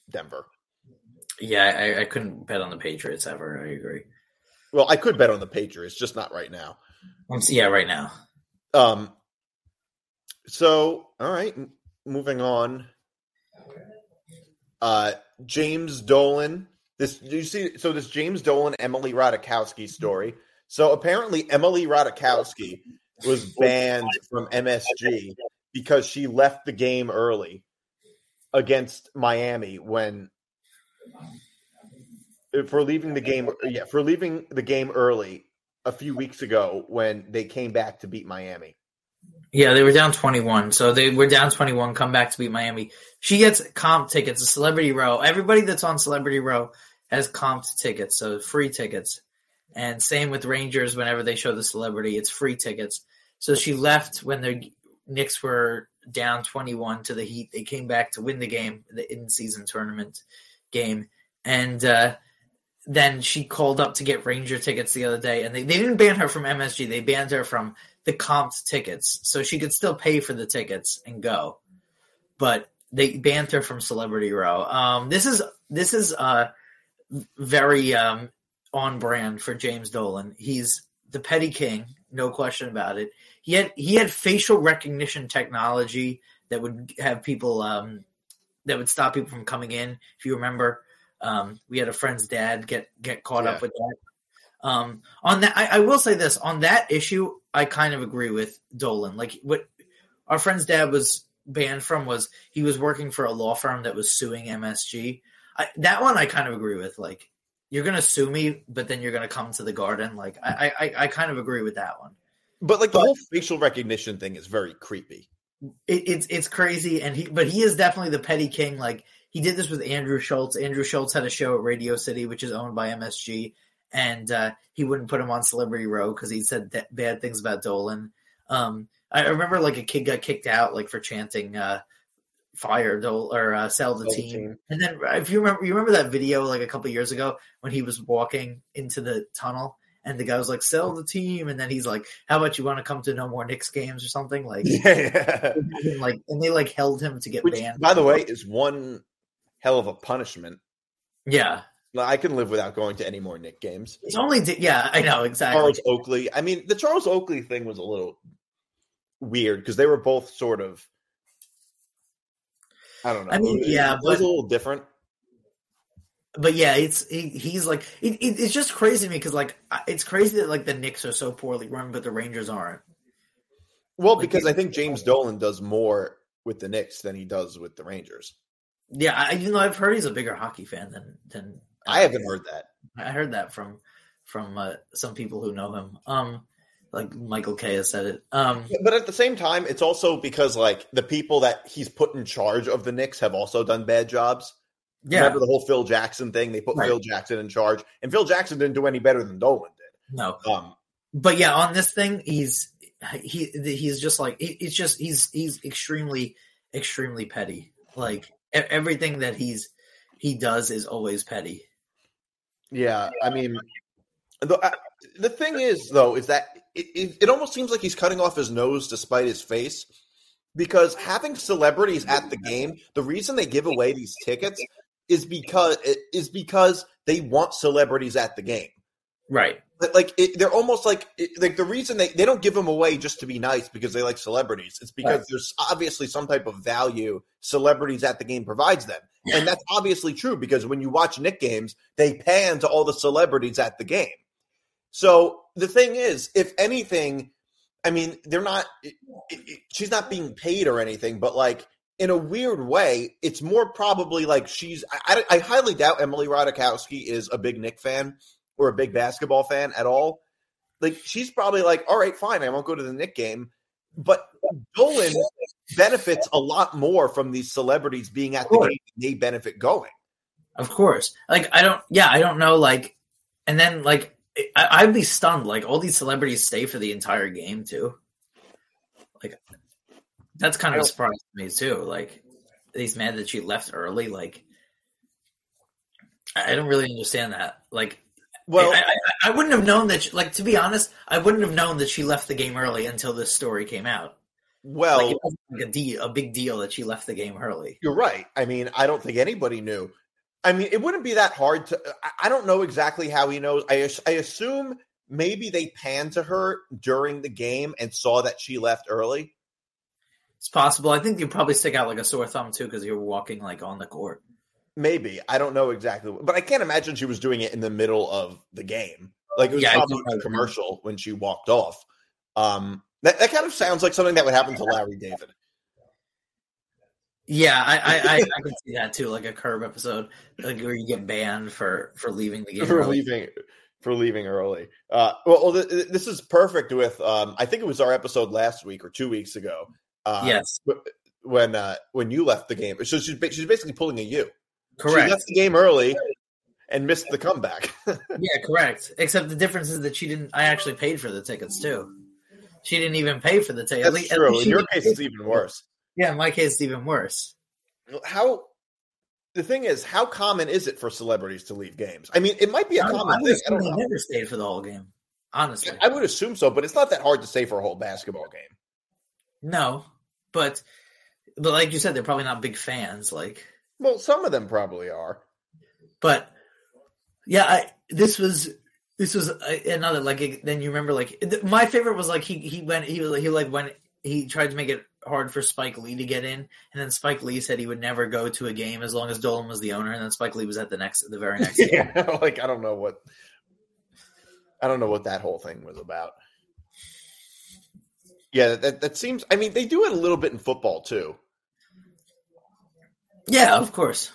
Denver. Yeah, I, I couldn't bet on the Patriots ever. I agree. Well, I could bet on the Patriots, just not right now. Um, yeah, right now. Um. So, all right, m- moving on. Uh, James Dolan. This you see? So this James Dolan Emily Ratajkowski story. So apparently Emily Ratajkowski was banned from MSG because she left the game early against Miami when uh, for leaving the game uh, yeah for leaving the game early a few weeks ago when they came back to beat Miami. Yeah, they were down 21. So they were down 21, come back to beat Miami. She gets comp tickets, a celebrity row. Everybody that's on celebrity row has comped tickets, so free tickets. And same with Rangers whenever they show the celebrity, it's free tickets. So she left when the Knicks were down 21 to the Heat. They came back to win the game, the in-season tournament game. And uh, then she called up to get Ranger tickets the other day, and they, they didn't ban her from MSG. They banned her from the comped tickets, so she could still pay for the tickets and go. But they banned her from Celebrity Row. Um, this is this is uh, very um, on brand for James Dolan. He's the petty king, no question about it. He had he had facial recognition technology that would have people um, that would stop people from coming in. If you remember, um, we had a friend's dad get get caught Yeah. up with that. Um, on that, I, I will say this on that issue, I kind of agree with Dolan. Like what our friend's dad was banned from was he was working for a law firm that was suing MSG. I, that one I kind of agree with. Like you're gonna sue me, but then you're gonna come to the garden. Like I I, I kind of agree with that one. But like the But- whole facial recognition thing is very creepy. it, it's it's crazy and he but he is definitely the petty king like he did this with andrew schulz andrew schulz had a show at radio city which is owned by msg and uh, he wouldn't put him on celebrity row because he said th- bad things about dolan um, i I remember like a kid got kicked out like for chanting uh, fire or uh, sell the Sell the team. team. and then if you remember you remember that video like a couple years ago when he was walking into the tunnel and the guy was like sell the team and then he's like how about you want to come to no more Knicks games or something like Yeah. and, like and they like held him to get Which, banned. by the way, is one hell of a punishment. yeah, I can live without going to any more Knick games. it's only di- yeah, I know exactly. Charles Oakley. I mean, the Charles Oakley thing was a little weird because they were both sort of. I don't know. I mean, It- yeah, it was but- a little different. But yeah, it's he, he's like it, it, it's just crazy to me because like it's crazy that like the Knicks are so poorly run, but the Rangers aren't. Well, Like, because I think James Dolan does more with the Knicks than he does with the Rangers. Yeah, I, you know I've heard he's a bigger hockey fan than than I haven't heard that. I heard that from from uh, some people who know him. Um, like Michael Kay has said it. Um, But at the same time, it's also because like the people that he's put in charge of the Knicks have also done bad jobs. yeah, Remember the whole Phil Jackson thing? They put Right. Phil Jackson in charge, and Phil Jackson didn't do any better than Dolan did. no, Um, but yeah, on this thing, he's he he's just like it- it's just he's he's extremely extremely petty. Like everything that he's he does is always petty. yeah, I mean, the uh, the thing is though is that it, it, it almost seems like he's cutting off his nose despite his face, because having celebrities at the game, the reason they give away these tickets is because is because they want celebrities at the game. Right. Like it, they're almost like like the reason they, they don't give them away just to be nice because they like celebrities. It's because Right. there's obviously some type of value celebrities at the game provides them, and that's obviously true because when you watch Knick games, they pan to all the celebrities at the game. So the thing is, if anything, I mean, they're not. It, it, it- she's not being paid or anything, but like in a weird way, it's more probably like she's. I, I, I highly doubt Emily Ratajkowski is a big Knick fan or a big basketball fan at all. Like she's probably like, all right, fine, I won't go to the Knick game. But Dolan benefits a lot more from these celebrities being at the game. than They benefit going. Of course. Like I don't. Yeah, I don't know. Like, and then like I, I'd be stunned. Like all these celebrities stay for the entire game too. Like that's kind of a surprise to me too. Like he's mad that she left early. Like I I don't really understand that. Like Well, I, I, I wouldn't have known that. She, like to be honest, I wouldn't have known that she left the game early until this story came out. well, like it wasn't like a deal, a big deal that she left the game early. You're right. I mean, I don't think anybody knew. I mean, it wouldn't be that hard to. I- don't know exactly how he knows. I I assume maybe they panned to her during the game and saw that she left early. It's possible. I think you probably stick out like a sore thumb too because you're walking like on the court. Maybe I don't know exactly, but I can't imagine she was doing it in the middle of the game. Like it was Yeah, probably a commercial when she walked off. Um, that that kind of sounds like something that would happen to Larry David. Yeah, I I, I, I can see that too, like a curb episode, like where you get banned for for leaving the game. for early. leaving for leaving early. Uh, well, well th- th- this is perfect with. Um, I think it was our episode last week or two weeks ago. Uh, Yes, when uh, when you left the game, so she's she's basically pulling a you. She correct. left the game early and missed the comeback. Yeah, correct. Except the difference is that she didn't. I actually paid for the tickets too. She didn't even pay for the ticket. At That's least- at true. least In your case, it's even worse. Yeah, in my case, it's even worse. How the thing is, how common is it for celebrities to leave games? I mean, it might be a I, common I would thing. I assume don't know. never stayed for the whole game. Honestly, I would assume so, but it's not that hard to stay for a whole basketball game. no. But but like you said, they're probably not big fans. Like, Well, some of them probably are. but yeah, I, this was this was uh, another like. Then you remember like my favorite was like he he went he was he like when he tried to make it hard for Spike Lee to get in, and then Spike Lee said he would never go to a game as long as Dolan was the owner, and then Spike Lee was at the next the very next game. yeah, like I don't know what I don't know what that whole thing was about. Yeah, that that seems. I mean, they do it a little bit in football too. Yeah, of course.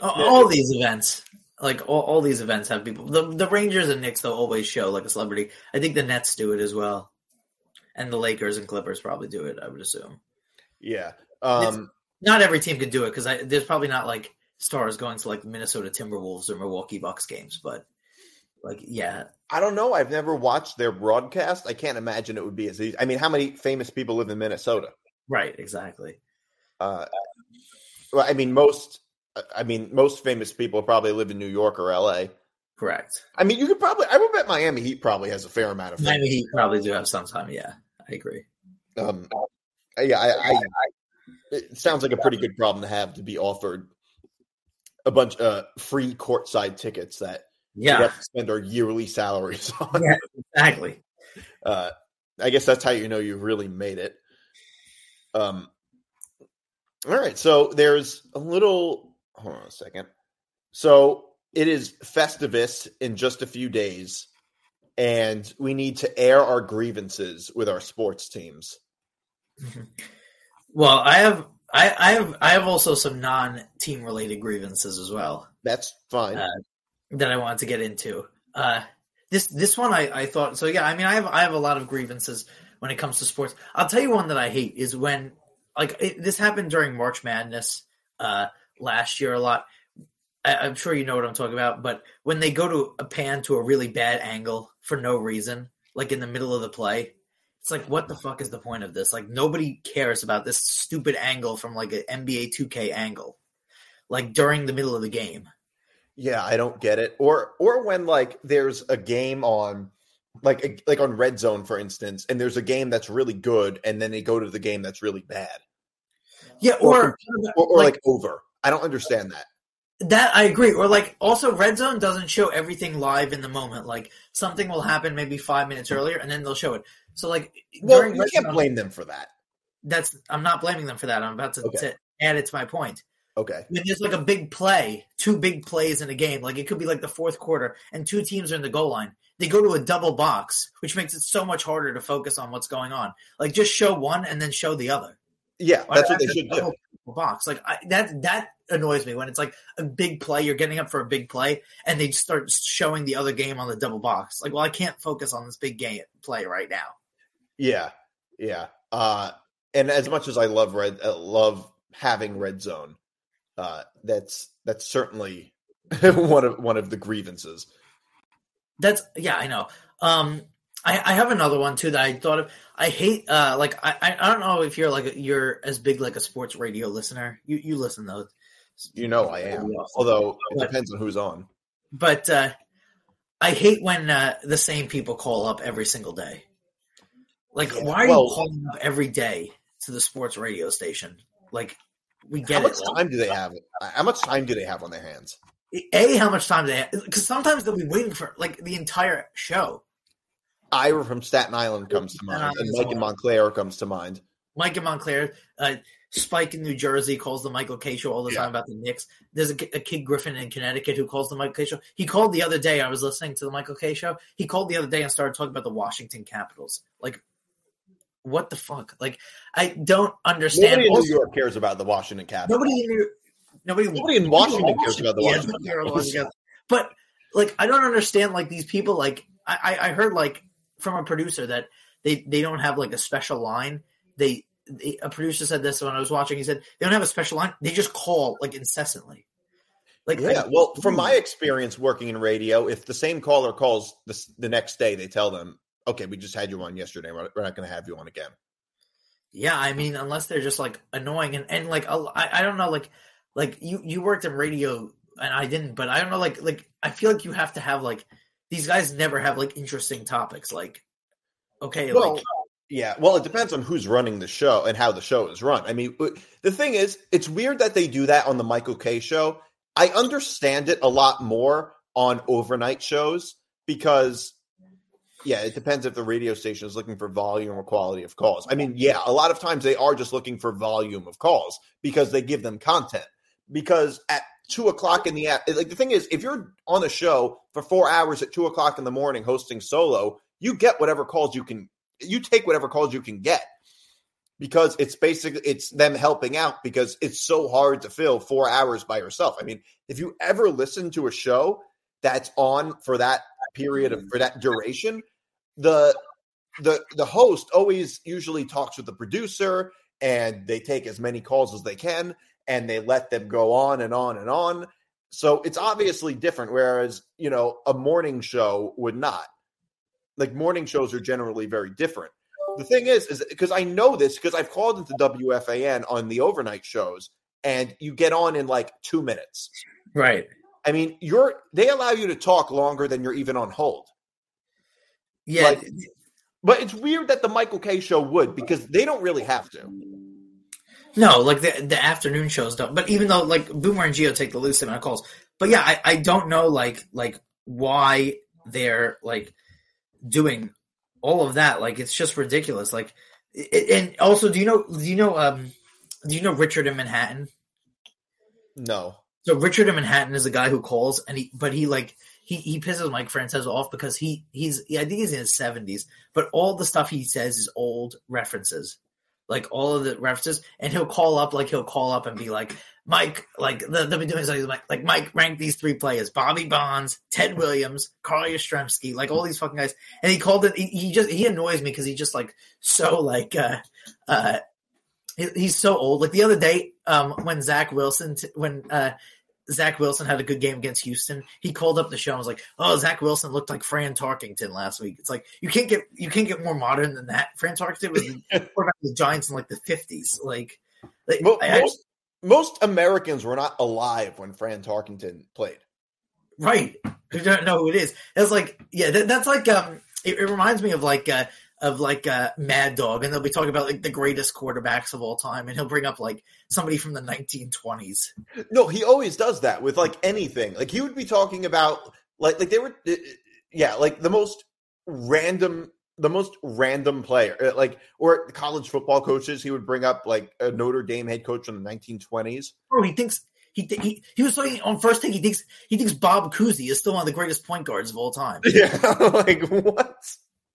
All, Yeah. all these events, like all, all these events, have people. The the Rangers and Knicks they'll always show like a celebrity. I think the Nets do it as well, and the Lakers and Clippers probably do it. I would assume. Yeah. Um, Not every team could do it because there's probably not like stars going to like Minnesota Timberwolves or Milwaukee Bucks games, but like yeah, I don't know. I've never watched their broadcast. I can't imagine it would be as easy. I mean, how many famous people live in Minnesota? right, exactly. Uh, well, I mean, most. I mean, most famous people probably live in New York or L.A. Correct. I mean, you could probably. I would bet Miami Heat probably has a fair amount of. Miami. Heat probably do have some time. Yeah, I agree. Um, yeah, I, I. It sounds like a pretty good problem to have to be offered a bunch of free courtside tickets that we Yeah, have to spend our yearly salaries on. Yeah. exactly. Uh, I guess that's how you know you've really made it. Um, all right, so there's a little. Hold on a second. So it is Festivus in just a few days, and we need to air our grievances with our sports teams. Well, I have I, I have I have also some non team related grievances as well That's fine. Uh, that I wanted to get into. Uh, this this one I, I thought so yeah I mean I have I have a lot of grievances when it comes to sports. I'll tell you one that I hate is when like it, this happened during March Madness uh, last year a lot. I, I'm sure you know what I'm talking about, but when they go to a pan to a really bad angle for no reason, like in the middle of the play, it's like, what the fuck is the point of this? Like, nobody cares about this stupid angle from like an NBA 2K angle, like during the middle of the game. Yeah, I don't get it. Or or when like there's a game on like like on Red Zone for instance, and there's a game that's really good and then they go to the game that's really bad. Yeah, Or- or, Or, or like, like, over. I don't understand that. That I agree. Or like also Red Zone doesn't show everything live in the moment. Like something will happen maybe five minutes earlier and then they'll show it. So like Well, you Red can't Zone- blame them for that. that's I'm not blaming them for that. I'm about to, Okay. to add it to my point. Okay. when there's like a big play, two big plays in a game, like it could be like the fourth quarter, and two teams are in the goal line. They go to a double box, which makes it so much harder to focus on what's going on. Like just show one and then show the other. Yeah, Why that's what they should do. Box like I, that. That annoys me when it's like a big play. You're getting up for a big play, and they start showing the other game on the double box. Like, well, I can't focus on this big game play right now. Yeah, yeah. Uh, and as much as I love red, uh, love having red zone, uh, that's that's certainly one of one of the grievances. That's yeah, I know. Um, I, I have another one too that I thought of. I hate uh like I I don't know if you're like you're as big like a sports radio listener. You you listen though, You know, I am. Although it But- depends on who's on. but uh I hate when uh, the same people call up every single day. Like, Yeah, why are well- you calling up every day to the sports radio station? Like, we get How much it. time do they have? How much time do they have on their hands? A, how much time do they have? Because sometimes they'll be waiting for like the entire show. Ira from Staten Island comes to mind, Island and Mike in one. Montclair comes to mind. Mike and Montclair, uh, Spike in New Jersey calls the Michael Kay show all the Yeah. time about the Knicks. There's a, a kid Griffin in Connecticut who calls the Michael Kay show. He called the other day. I was listening to the Michael Kay show. He called the other day and started talking about the Washington Capitals. Like, what the fuck? Like, I don't understand. Nobody in Also, New York cares about the Washington Capitals. nobody in New nobody, Nobody in Washington cares about the Washington nobody Capitals. But like, I don't understand. Like these people. Like, I, I I heard like from a producer that they they don't have like a special line. They, they a producer said this when I was watching. He said they don't have a special line. They just call like incessantly. Like Yeah, I- well, from my experience working in radio, if the same caller calls the, the next day, they tell them, "Okay, we just had you on yesterday. We're we're not going to have you on again." Yeah, I mean, unless they're just like annoying and, and like I I don't know, like like you you worked in radio and I didn't, but I don't know, like like I feel like you have to have like these guys never have like interesting topics. Like, okay, Well, like yeah, well, it depends on who's running the show and how the show is run. I mean, uh, the thing is, it's weird that they do that on the Michael Kay show. I understand it a lot more on overnight shows because, yeah, it depends if the radio station is looking for volume or quality of calls. I mean, yeah, a lot of times they are just looking for volume of calls because they give them content. Because at two o'clock in the a- like the thing is, if you're on a show for four hours at two o'clock in the morning hosting solo, you get whatever calls you can you take whatever calls you can get because it's basically it's them helping out because it's so hard to fill four hours by yourself. I mean, if you ever listen to a show that's on for that period of for that duration, the the the host always usually talks with the producer and they take as many calls as they can and they let them go on and on and on. So it's obviously different. Whereas, you know, a morning show would not. Like morning shows are generally very different. The thing is, is because I know this because I've called into WFAN on the overnight shows and you get on in like two minutes. right. I mean, you're they allow you to talk longer than you're even on hold. Yeah, Like- But it's weird that the Michael Kay show would because they don't really have to. No, like the the afternoon shows don't. But even though like Boomer and Gio take the least amount of calls, but yeah, I, I don't know like like why they're like doing all of that. Like it's just ridiculous. Like it, and also, do you know do you know um do you know Richard in Manhattan? No. So Richard in Manhattan is a guy who calls and he, but he like he he pisses Mike Francesa off because he he's I think he's in his seventies, but all the stuff he says is old references, like all of the references, and he'll call up like he'll call up and be like Mike, like the, they've been doing something like like Mike rank these three players: Bobby Bonds, Ted Williams, Carl Yastrzemski, like all these fucking guys, and he called it. He, he just he annoys me because he just like so like uh uh he- he's so old. Like the other day, um, when Zach Wilson, t- when uh, Zach Wilson had a good game against Houston, he called up the show and was like, "Oh, Zach Wilson looked like Fran Tarkenton last week." It's like you can't get you can't get more modern than that. Fran Tarkenton was the quarterback the Giants in like the fifties. Like, like Mo- I- I- most, most Americans were not alive when Fran Tarkenton played. right? Who don't know who it is? It's like, yeah, that, that's like um, it, it reminds me of like uh of like uh, Mad Dog, and they'll be talking about like the greatest quarterbacks of all time, and he'll bring up like somebody from the 1920s. No, he always does that with like anything. Like he would be talking about like like they were uh, yeah, like the most random the most random player. uh, Like or college football coaches, he would bring up like a Notre Dame head coach from the 1920s. Oh, he thinks he th- he he was saying on first thing. he thinks he thinks Bob Cousy is still one of the greatest point guards of all time. Yeah, like what?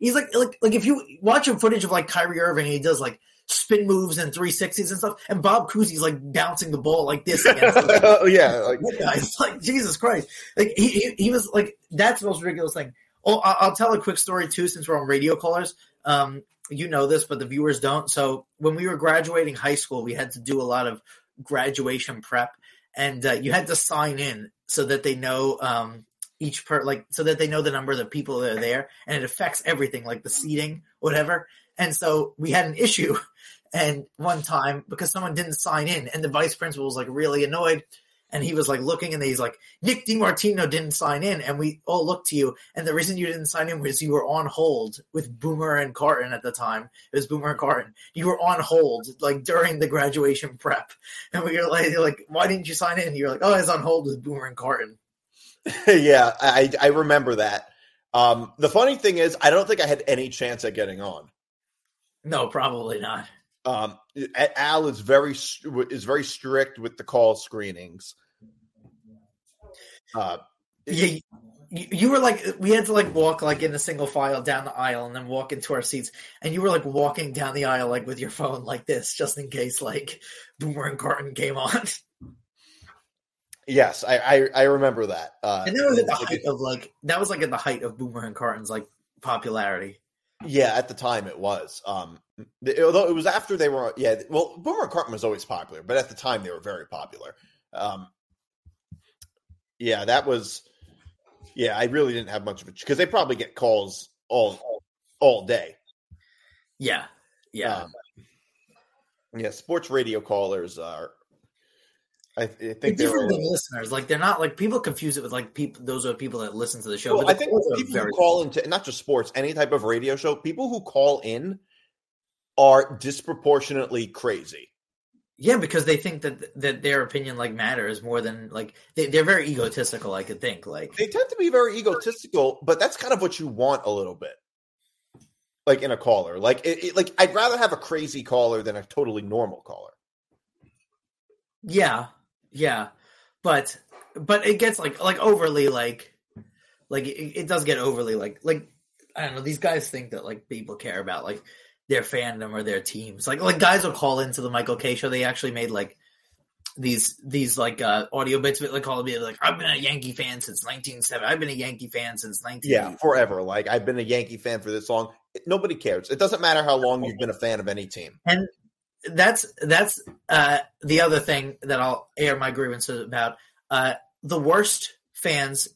He's like like like if you watch a footage of like Kyrie Irving, he does like spin moves and 360s and stuff, and Bob Cousy's like bouncing the ball like this against the yeah, like guy's like Jesus Christ. Like he, he he was like that's the most ridiculous thing. Oh, I'll tell a quick story too, since we're on radio callers. Um, you know this, but the viewers don't. So when we were graduating high school, we had to do a lot of graduation prep, and uh, you had to sign in so that they know um, each per like so that they know the number of people that are there, and it affects everything like the seating, whatever. And so we had an issue, and one time because someone didn't sign in, and the vice principal was like really annoyed and he was like looking, and he's like, Nick DiMartino didn't sign in, and we all looked to you, and the reason you didn't sign in was you were on hold with Boomer and Carton at the time. It was Boomer and Carton. You were on hold like during the graduation prep, and we were like, like, why didn't you sign in? You're like, oh, I was on hold with Boomer and Carton. yeah, I I remember that. Um, the funny thing is, I don't think I had any chance at getting on. No, probably not. Um, Al is very is very strict with the call screenings. Uh, yeah, you, you were like we had to like walk like in a single file down the aisle and then walk into our seats, and you were like walking down the aisle like with your phone like this, just in case like Boomer and Carton came on. Yes, I I, I remember that. Uh, and that was at the height of like that was like at the height of Boomer and Carton's like popularity. Yeah, at the time it was. Um, although it was after they were, yeah. Well, Boomer Carton was always popular, but at the time they were very popular. Um, yeah, that was. Yeah, I really didn't have much of it because they probably get calls all all day. Yeah, yeah, um, yeah. Sports radio callers are I, I think they're different than listeners. Like they're not like people confuse it with like people. Those are people that listen to the show. Well, I think people who call into not just sports, any type of radio show, people who call in are disproportionately crazy. Yeah, because they think that that their opinion like matters more than like they, they're very egotistical. I could think like they tend to be very egotistical, but that's kind of what you want a little bit, like in a caller. Like it, it, like I'd rather have a crazy caller than a totally normal caller. Yeah, yeah, but but it gets like like overly like like it, it does get overly like like I don't know. These guys think that like people care about like their fandom or their teams. Like like guys will call into the Michael Kay show. They actually made like these these like uh audio bits of it like call me like I've been a Yankee fan since 1970. I've been a Yankee fan since 19 Yeah, forever. Like I've been a Yankee fan for this long. Nobody cares. It doesn't matter how long you've been a fan of any team. And that's that's uh, the other thing that I'll air my grievances about. Uh, the worst fans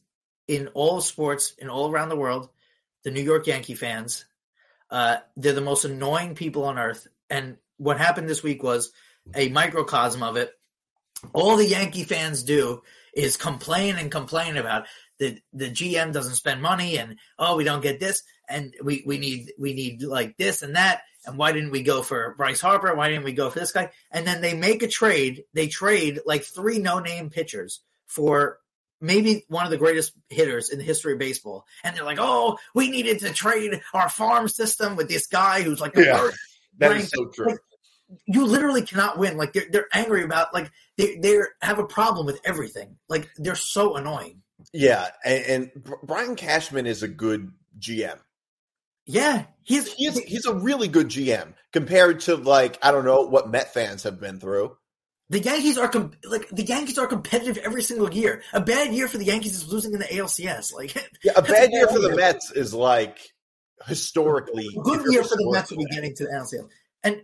in all sports in all around the world, the New York Yankee fans. Uh, they're the most annoying people on earth. And what happened this week was a microcosm of it. All the Yankee fans do is complain and complain about the the GM doesn't spend money and oh we don't get this and we we need we need like this and that and why didn't we go for Bryce Harper? Why didn't we go for this guy? And then they make a trade. They trade like three no name pitchers for maybe one of the greatest hitters in the history of baseball. And they're like, oh, we needed to trade our farm system with this guy who's like, yeah, that is so true. Like, you literally cannot win. Like they're, they're angry about like they they have a problem with everything. Like they're so annoying. Yeah, and, and Brian Cashman is a good GM. Yeah, he's he's he's a really good GM compared to like I don't know what Met fans have been through. The Yankees are com- like the Yankees are competitive every single year. A bad year for the Yankees is losing in the ALCS. Like yeah, a bad, year for the Mets is like historically a good year for the Mets will be getting to the ALCS. And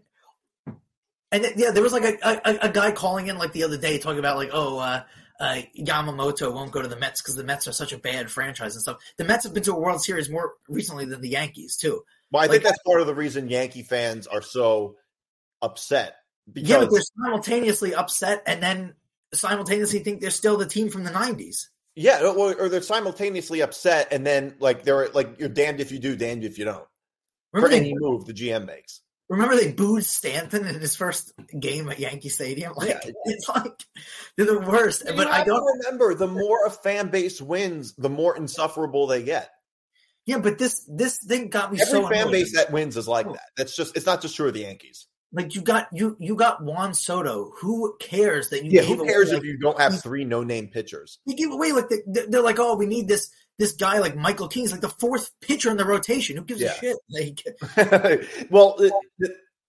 and yeah, there was like a, a, a guy calling in like the other day talking about like oh uh, uh, Yamamoto won't go to the Mets because the Mets are such a bad franchise and stuff. The Mets have been to a World Series more recently than the Yankees too. Well, I like, think that's part of the reason Yankee fans are so upset. Because... Yeah, but they're simultaneously upset and then simultaneously think they're still the team from the '90s. Yeah, or, or they're simultaneously upset and then like they're like you're damned if you do, damned if you don't. Remember For any move the GM makes. Remember they booed Stanton in his first game at Yankee Stadium? Like yeah. it's like they're the worst. You but I don't remember the more a fan base wins, the more insufferable they get. Yeah, but this this thing got me Every so fan annoyed. base that wins is like oh. that. That's just it's not just true of the Yankees. Like you got you you got Juan Soto. Who cares that you? Yeah, who cares away, if you don't have three no name pitchers? You give away like the, they're like, oh, we need this this guy like Michael King is like the fourth pitcher in the rotation. Who gives yeah. a shit? Like, well, it,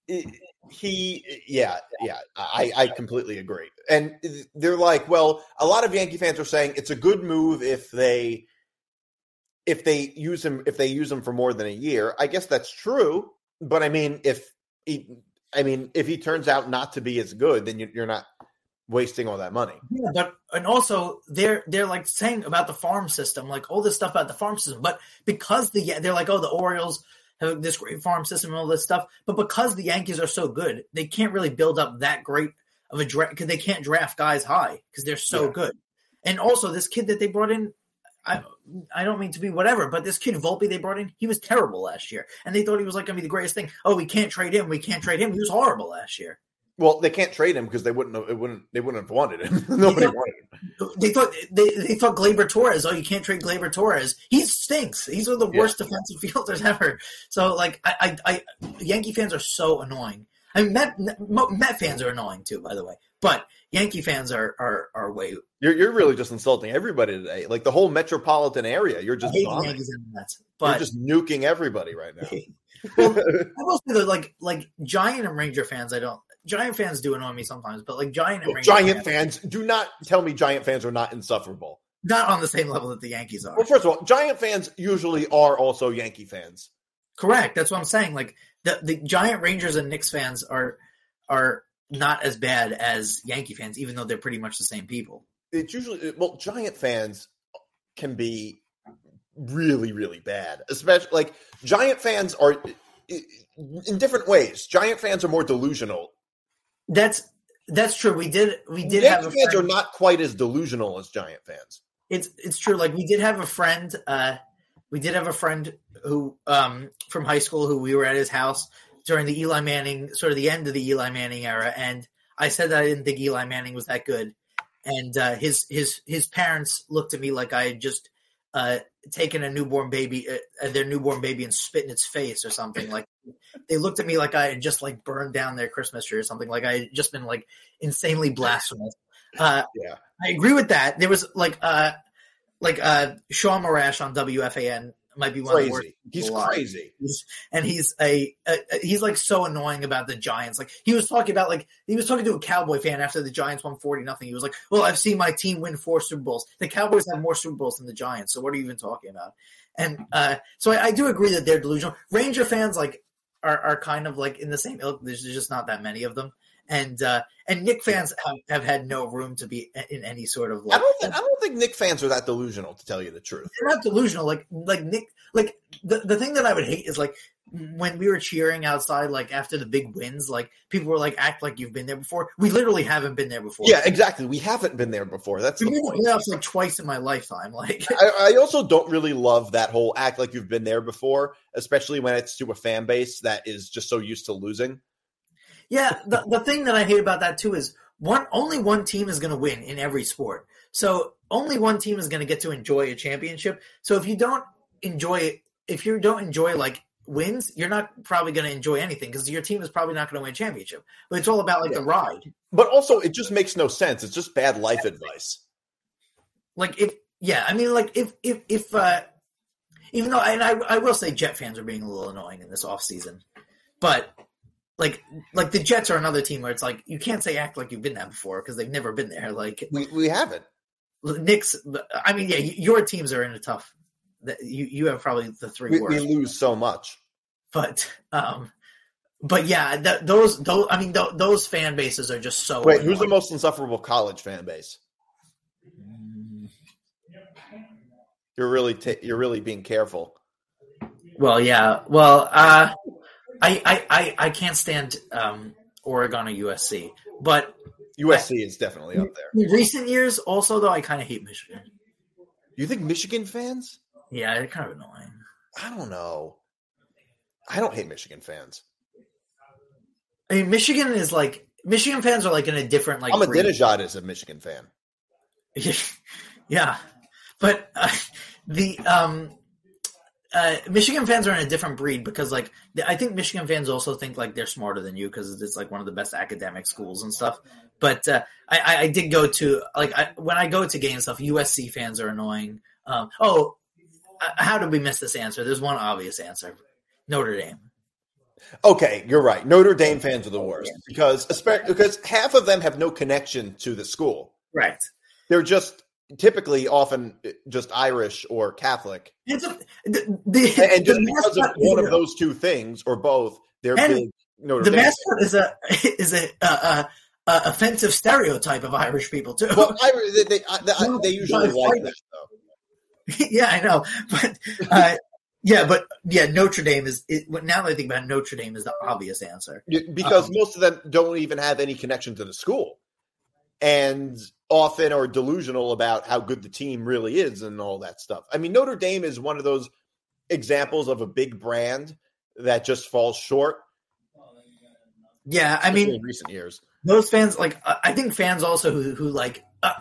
it, he, yeah, yeah, I, I completely agree. And they're like, well, a lot of Yankee fans are saying it's a good move if they if they use him if they use him for more than a year. I guess that's true, but I mean, if he, I mean, if he turns out not to be as good, then you're not wasting all that money. Yeah, but and also they're they're like saying about the farm system, like all this stuff about the farm system. But because the they're like, oh, the Orioles have this great farm system and all this stuff. But because the Yankees are so good, they can't really build up that great of a draft because they can't draft guys high because they're so Yeah. good. And also, this kid that they brought in, I I don't mean to be whatever, but this kid Volpe they brought in, he was terrible last year, and they thought he was like going to be the greatest thing. Oh, we can't trade him. We can't trade him. He was horrible last year. Well, they can't trade him because they wouldn't have, it wouldn't they wouldn't have wanted him. Nobody Yeah. wanted him. They thought they, they thought Gleyber Torres. Oh, you can't trade Gleyber Torres. He stinks. He's one of the Yeah. worst defensive fielders ever. So like, I, I, I Yankee fans are so annoying. I mean, Met, Met fans are annoying too, by the way. But Yankee fans are are are way You're you're really just insulting everybody today. Like the whole metropolitan area. You're just. Yankees and Mets. You're just nuking everybody right now. well, I will say that like like Giant and Ranger fans, I don't. Giant fans do annoy me sometimes, but like Giant and Ranger Giant fans, do not tell me Giant fans are not insufferable. not on the same level that the Yankees are. Well, first of all, Giant fans usually are also Yankee fans. Correct. That's what I'm saying. Like the the Giant Rangers and Knicks fans are are not as bad as Yankee fans, even though they're pretty much the same people. It's usually well, Giant fans can be really, really bad. Especially like Giant fans are in different ways. Giant fans are more delusional. That's that's true. We did we did have Yankee a fans are not quite as delusional as Giant fans. it's it's true. Like we did have a friend. Uh, we did have a friend who um from high school who we were at his house during the Eli Manning sort of the end of the Eli Manning era, and I said that I didn't think Eli Manning was that good, and uh, his his his parents looked at me like I had just uh, taken a newborn baby, uh, their newborn baby, and spit in its face or something. Like they looked at me like I had just like burned down their Christmas tree or something. Like I had just been like insanely blasphemous. Uh, Yeah. I agree with that. There was like uh like uh Sean Marash on WFAN might be one of the worst. He's alive. crazy. He's- and he's a, a he's like so annoying about the Giants. Like he was talking about like he was talking to a Cowboy fan after the Giants won forty nothing. He was like, "Well, I've seen my team win four Super Bowls. The Cowboys have more Super Bowls than the Giants. So what are you even talking about?" And uh, so I, I do agree that they're delusional. Ranger fans like are are kind of like in the same ilk. There's just not that many of them. And uh, and Knick fans have, have had no room to be in any sort of I don't think I don't think Knick fans are that delusional to tell you the truth. they're not delusional. Like like Knick like the the thing that I would hate is like when we were cheering outside, like after the big wins, like people were like act like you've been there before. We literally haven't been there before. Yeah, exactly. We haven't been there before. That's we the point. playoffs like twice in my lifetime. Like I, I also don't really love that whole act like you've been there before, especially when it's to a fan base that is just so used to losing. Yeah, the the thing that I hate about that too is one only one team is going to win in every sport. So only one team is going to get to enjoy a championship. So if you don't enjoy if you don't enjoy like wins, you're not probably going to enjoy anything because your team is probably not going to win a championship. But it's all about like the ride. But also, it just makes no sense. It's just bad life advice. Like if yeah, I mean like if if if uh even though and I I will say Jet fans are being a little annoying in this off season, But like like the Jets are another team where it's like you can't say act like you've been there before because they've never been there. Like We we haven't. Knicks, I mean, yeah, your teams are in a tough. that You you have probably the three We, worst, we lose so much. but um, but yeah, that, those those I mean th- those fan bases are just so. Wait, who's the most insufferable college fan base? You're really ta- you're really being careful. Well, yeah, well, uh, I I I, I can't stand um, Oregon or USC, but USC is definitely up there. in recent years, also though, I kind of hate Michigan. You think Michigan fans? Yeah, they're kind of annoying. I don't know. I don't hate Michigan fans. I mean, Michigan is like Michigan fans are like in a different like. Ahmadinejad is a Michigan fan. yeah, but uh, the um, uh, Michigan fans are in a different breed because, like, I think Michigan fans also think like they're smarter than you because it's like one of the best academic schools and stuff. But uh, I, I, did go to like I, when I go to games stuff, USC fans are annoying. Um, oh, uh, how did we miss this answer? There's one obvious answer: Notre Dame. Okay, you're right. Notre Dame fans are the worst because because half of them have no connection to the school. Right. They're just typically often just Irish or Catholic, It's a, the, the, and, just because of one of those two things or both, they're big Notre the Dame. mascot is a is a, offensive stereotype of Irish people too. Well, Irish, they, they, I- they, they usually like that though. yeah, I know, but uh, Yeah, but yeah, Notre Dame is it, now that I think about it, Notre Dame is the obvious answer because Um, most of them don't even have any connection to the school, and often are delusional about how good the team really is and all that stuff. I mean, Notre Dame is one of those examples of a big brand that just falls short. Yeah, I mean in recent years. those fans like I think fans also who who like uh,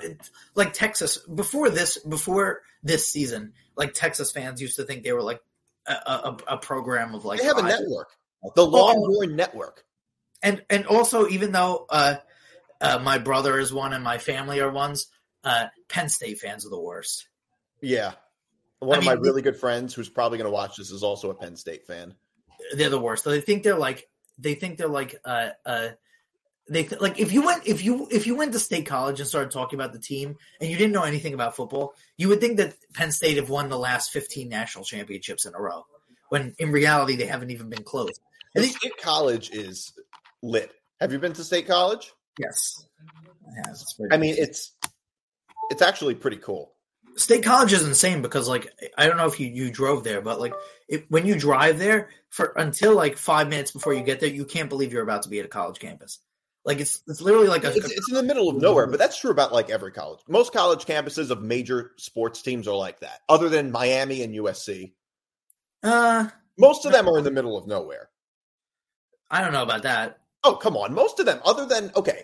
like Texas before this before this season like Texas fans used to think they were like a, a, a program of like They have a network, the Longhorn Network. and and also even though uh, uh, my brother is one and my family are ones, uh, Penn State fans are the worst. Yeah. One I of my really good friends who's probably going to watch this is also a Penn State fan. They're the worst. They think they're like they think they're like uh uh they th- like if you went if you if you went to state college and started talking about the team and you didn't know anything about football, you would think that Penn State have won the last fifteen national championships in a row. When in reality they haven't even been close. I think State College is lit. Have you been to State College? Yes. Yeah, it's pretty- I mean, it's it's actually pretty cool. State College is insane because like I don't know if you you drove there, but like it, when you drive there for until like five minutes before you get there, you can't believe you're about to be at a college campus. Like it's it's literally like a, It's, it's in the middle of nowhere, but that's true about like every college. Most college campuses of major sports teams are like that, other than Miami and USC. uh Most of them are in the middle of nowhere. I don't know about that. Oh, come on. Most of them, other than, okay,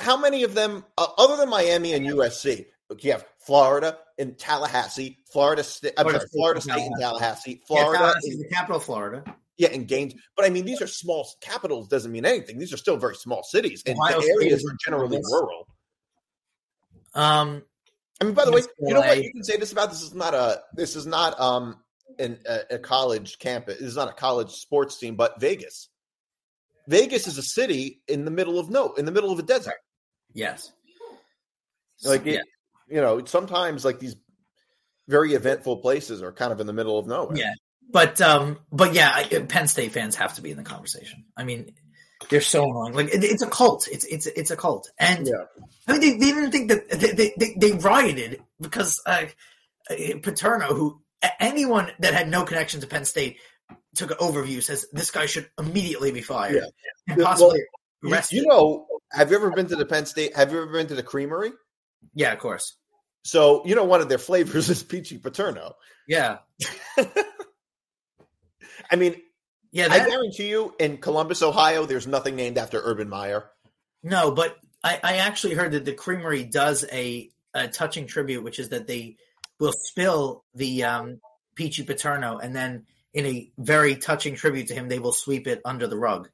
how many of them, uh, other than Miami and USC, look, you have Florida and Tallahassee, Florida State, I'm Florida sorry, State Florida and State and Tallahassee, Yeah, Florida, Tallahassee is the capital of Florida. yeah, and Gaines. But I mean, these are small capitals, doesn't mean anything. These are still very small cities, and Ohio the areas are generally rural. Um, I mean, by the way, you know what you can say this about? This is not a this is not um an, a, a college campus. This is not a college sports team, but Vegas. Vegas is a city in the middle of no, in the middle of a desert. Yes. Like yeah, you know, sometimes like these very eventful places are kind of in the middle of nowhere. yeah, but um, but yeah, I, Penn State fans have to be in the conversation. I mean, they're so annoying. Like it, it's a cult. It's it's it's a cult, and Yeah. I mean, they, they didn't think that they, they, they, they rioted because uh, uh, Paterno, who anyone that had no connection to Penn State took an overview, says this guy should immediately be fired Yeah. and Well, possibly You, you know, have you ever been to the Penn State? Have you ever been to the Creamery? yeah, of course. So you know, one of their flavors is peachy paterno. Yeah, I mean, yeah. I guarantee you, in Columbus, Ohio, there's nothing named after Urban Meyer. no, but I, I actually heard that the Creamery does a, a touching tribute, which is that they will spill the um, peachy paterno, and then in a very touching tribute to him, they will sweep it under the rug.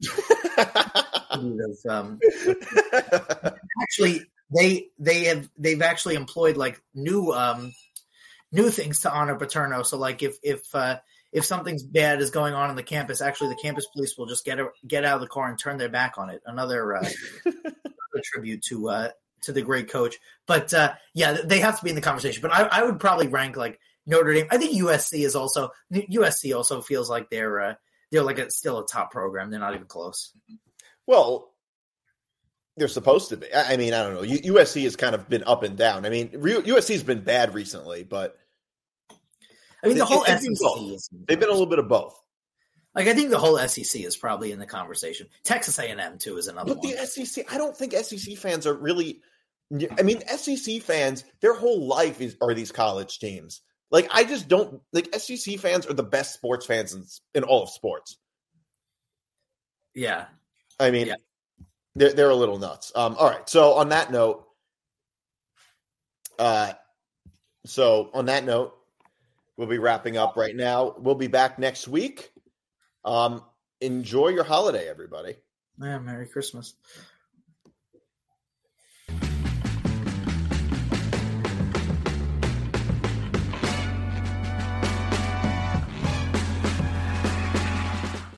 um, actually they they have they've actually employed like new um new things to honor paterno. So like if if uh if something's bad is going on in the campus actually the campus police will just get a, get out of the car and turn their back on it. Another uh another tribute to uh to the great coach. But uh yeah they have to be in the conversation. But i, I would probably rank like notre dame. I think usc is also usc also feels like they're uh they're like a, still a top program. They're not even close well, they're supposed to be. I mean, I don't know. USC has kind of been up and down. I mean, USC's been bad recently, but I mean, the whole SEC is they've been a little bit of both. like I think the whole SEC is probably in the conversation. Texas A and M too is another But one. the SEC, I don't think SEC fans are really. I mean, SEC fans, their whole life is are these college teams. Like, I just don't like SEC fans are the best sports fans in, in all of sports. yeah, I mean, Yeah. they're they're a little nuts. Um, all right. So on that note, uh, so on that note, we'll be wrapping up right now. We'll be back next week. Um, enjoy your holiday, everybody. yeah. Merry Christmas.